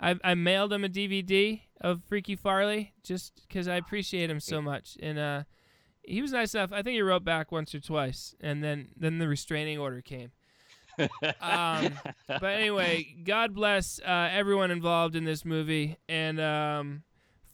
I I mailed him a DVD of Freaky Farley just because I appreciate him so much, and uh, he was nice enough. I think he wrote back once or twice, and then then the restraining order came. um, but anyway, God bless uh, everyone involved in this movie, and um,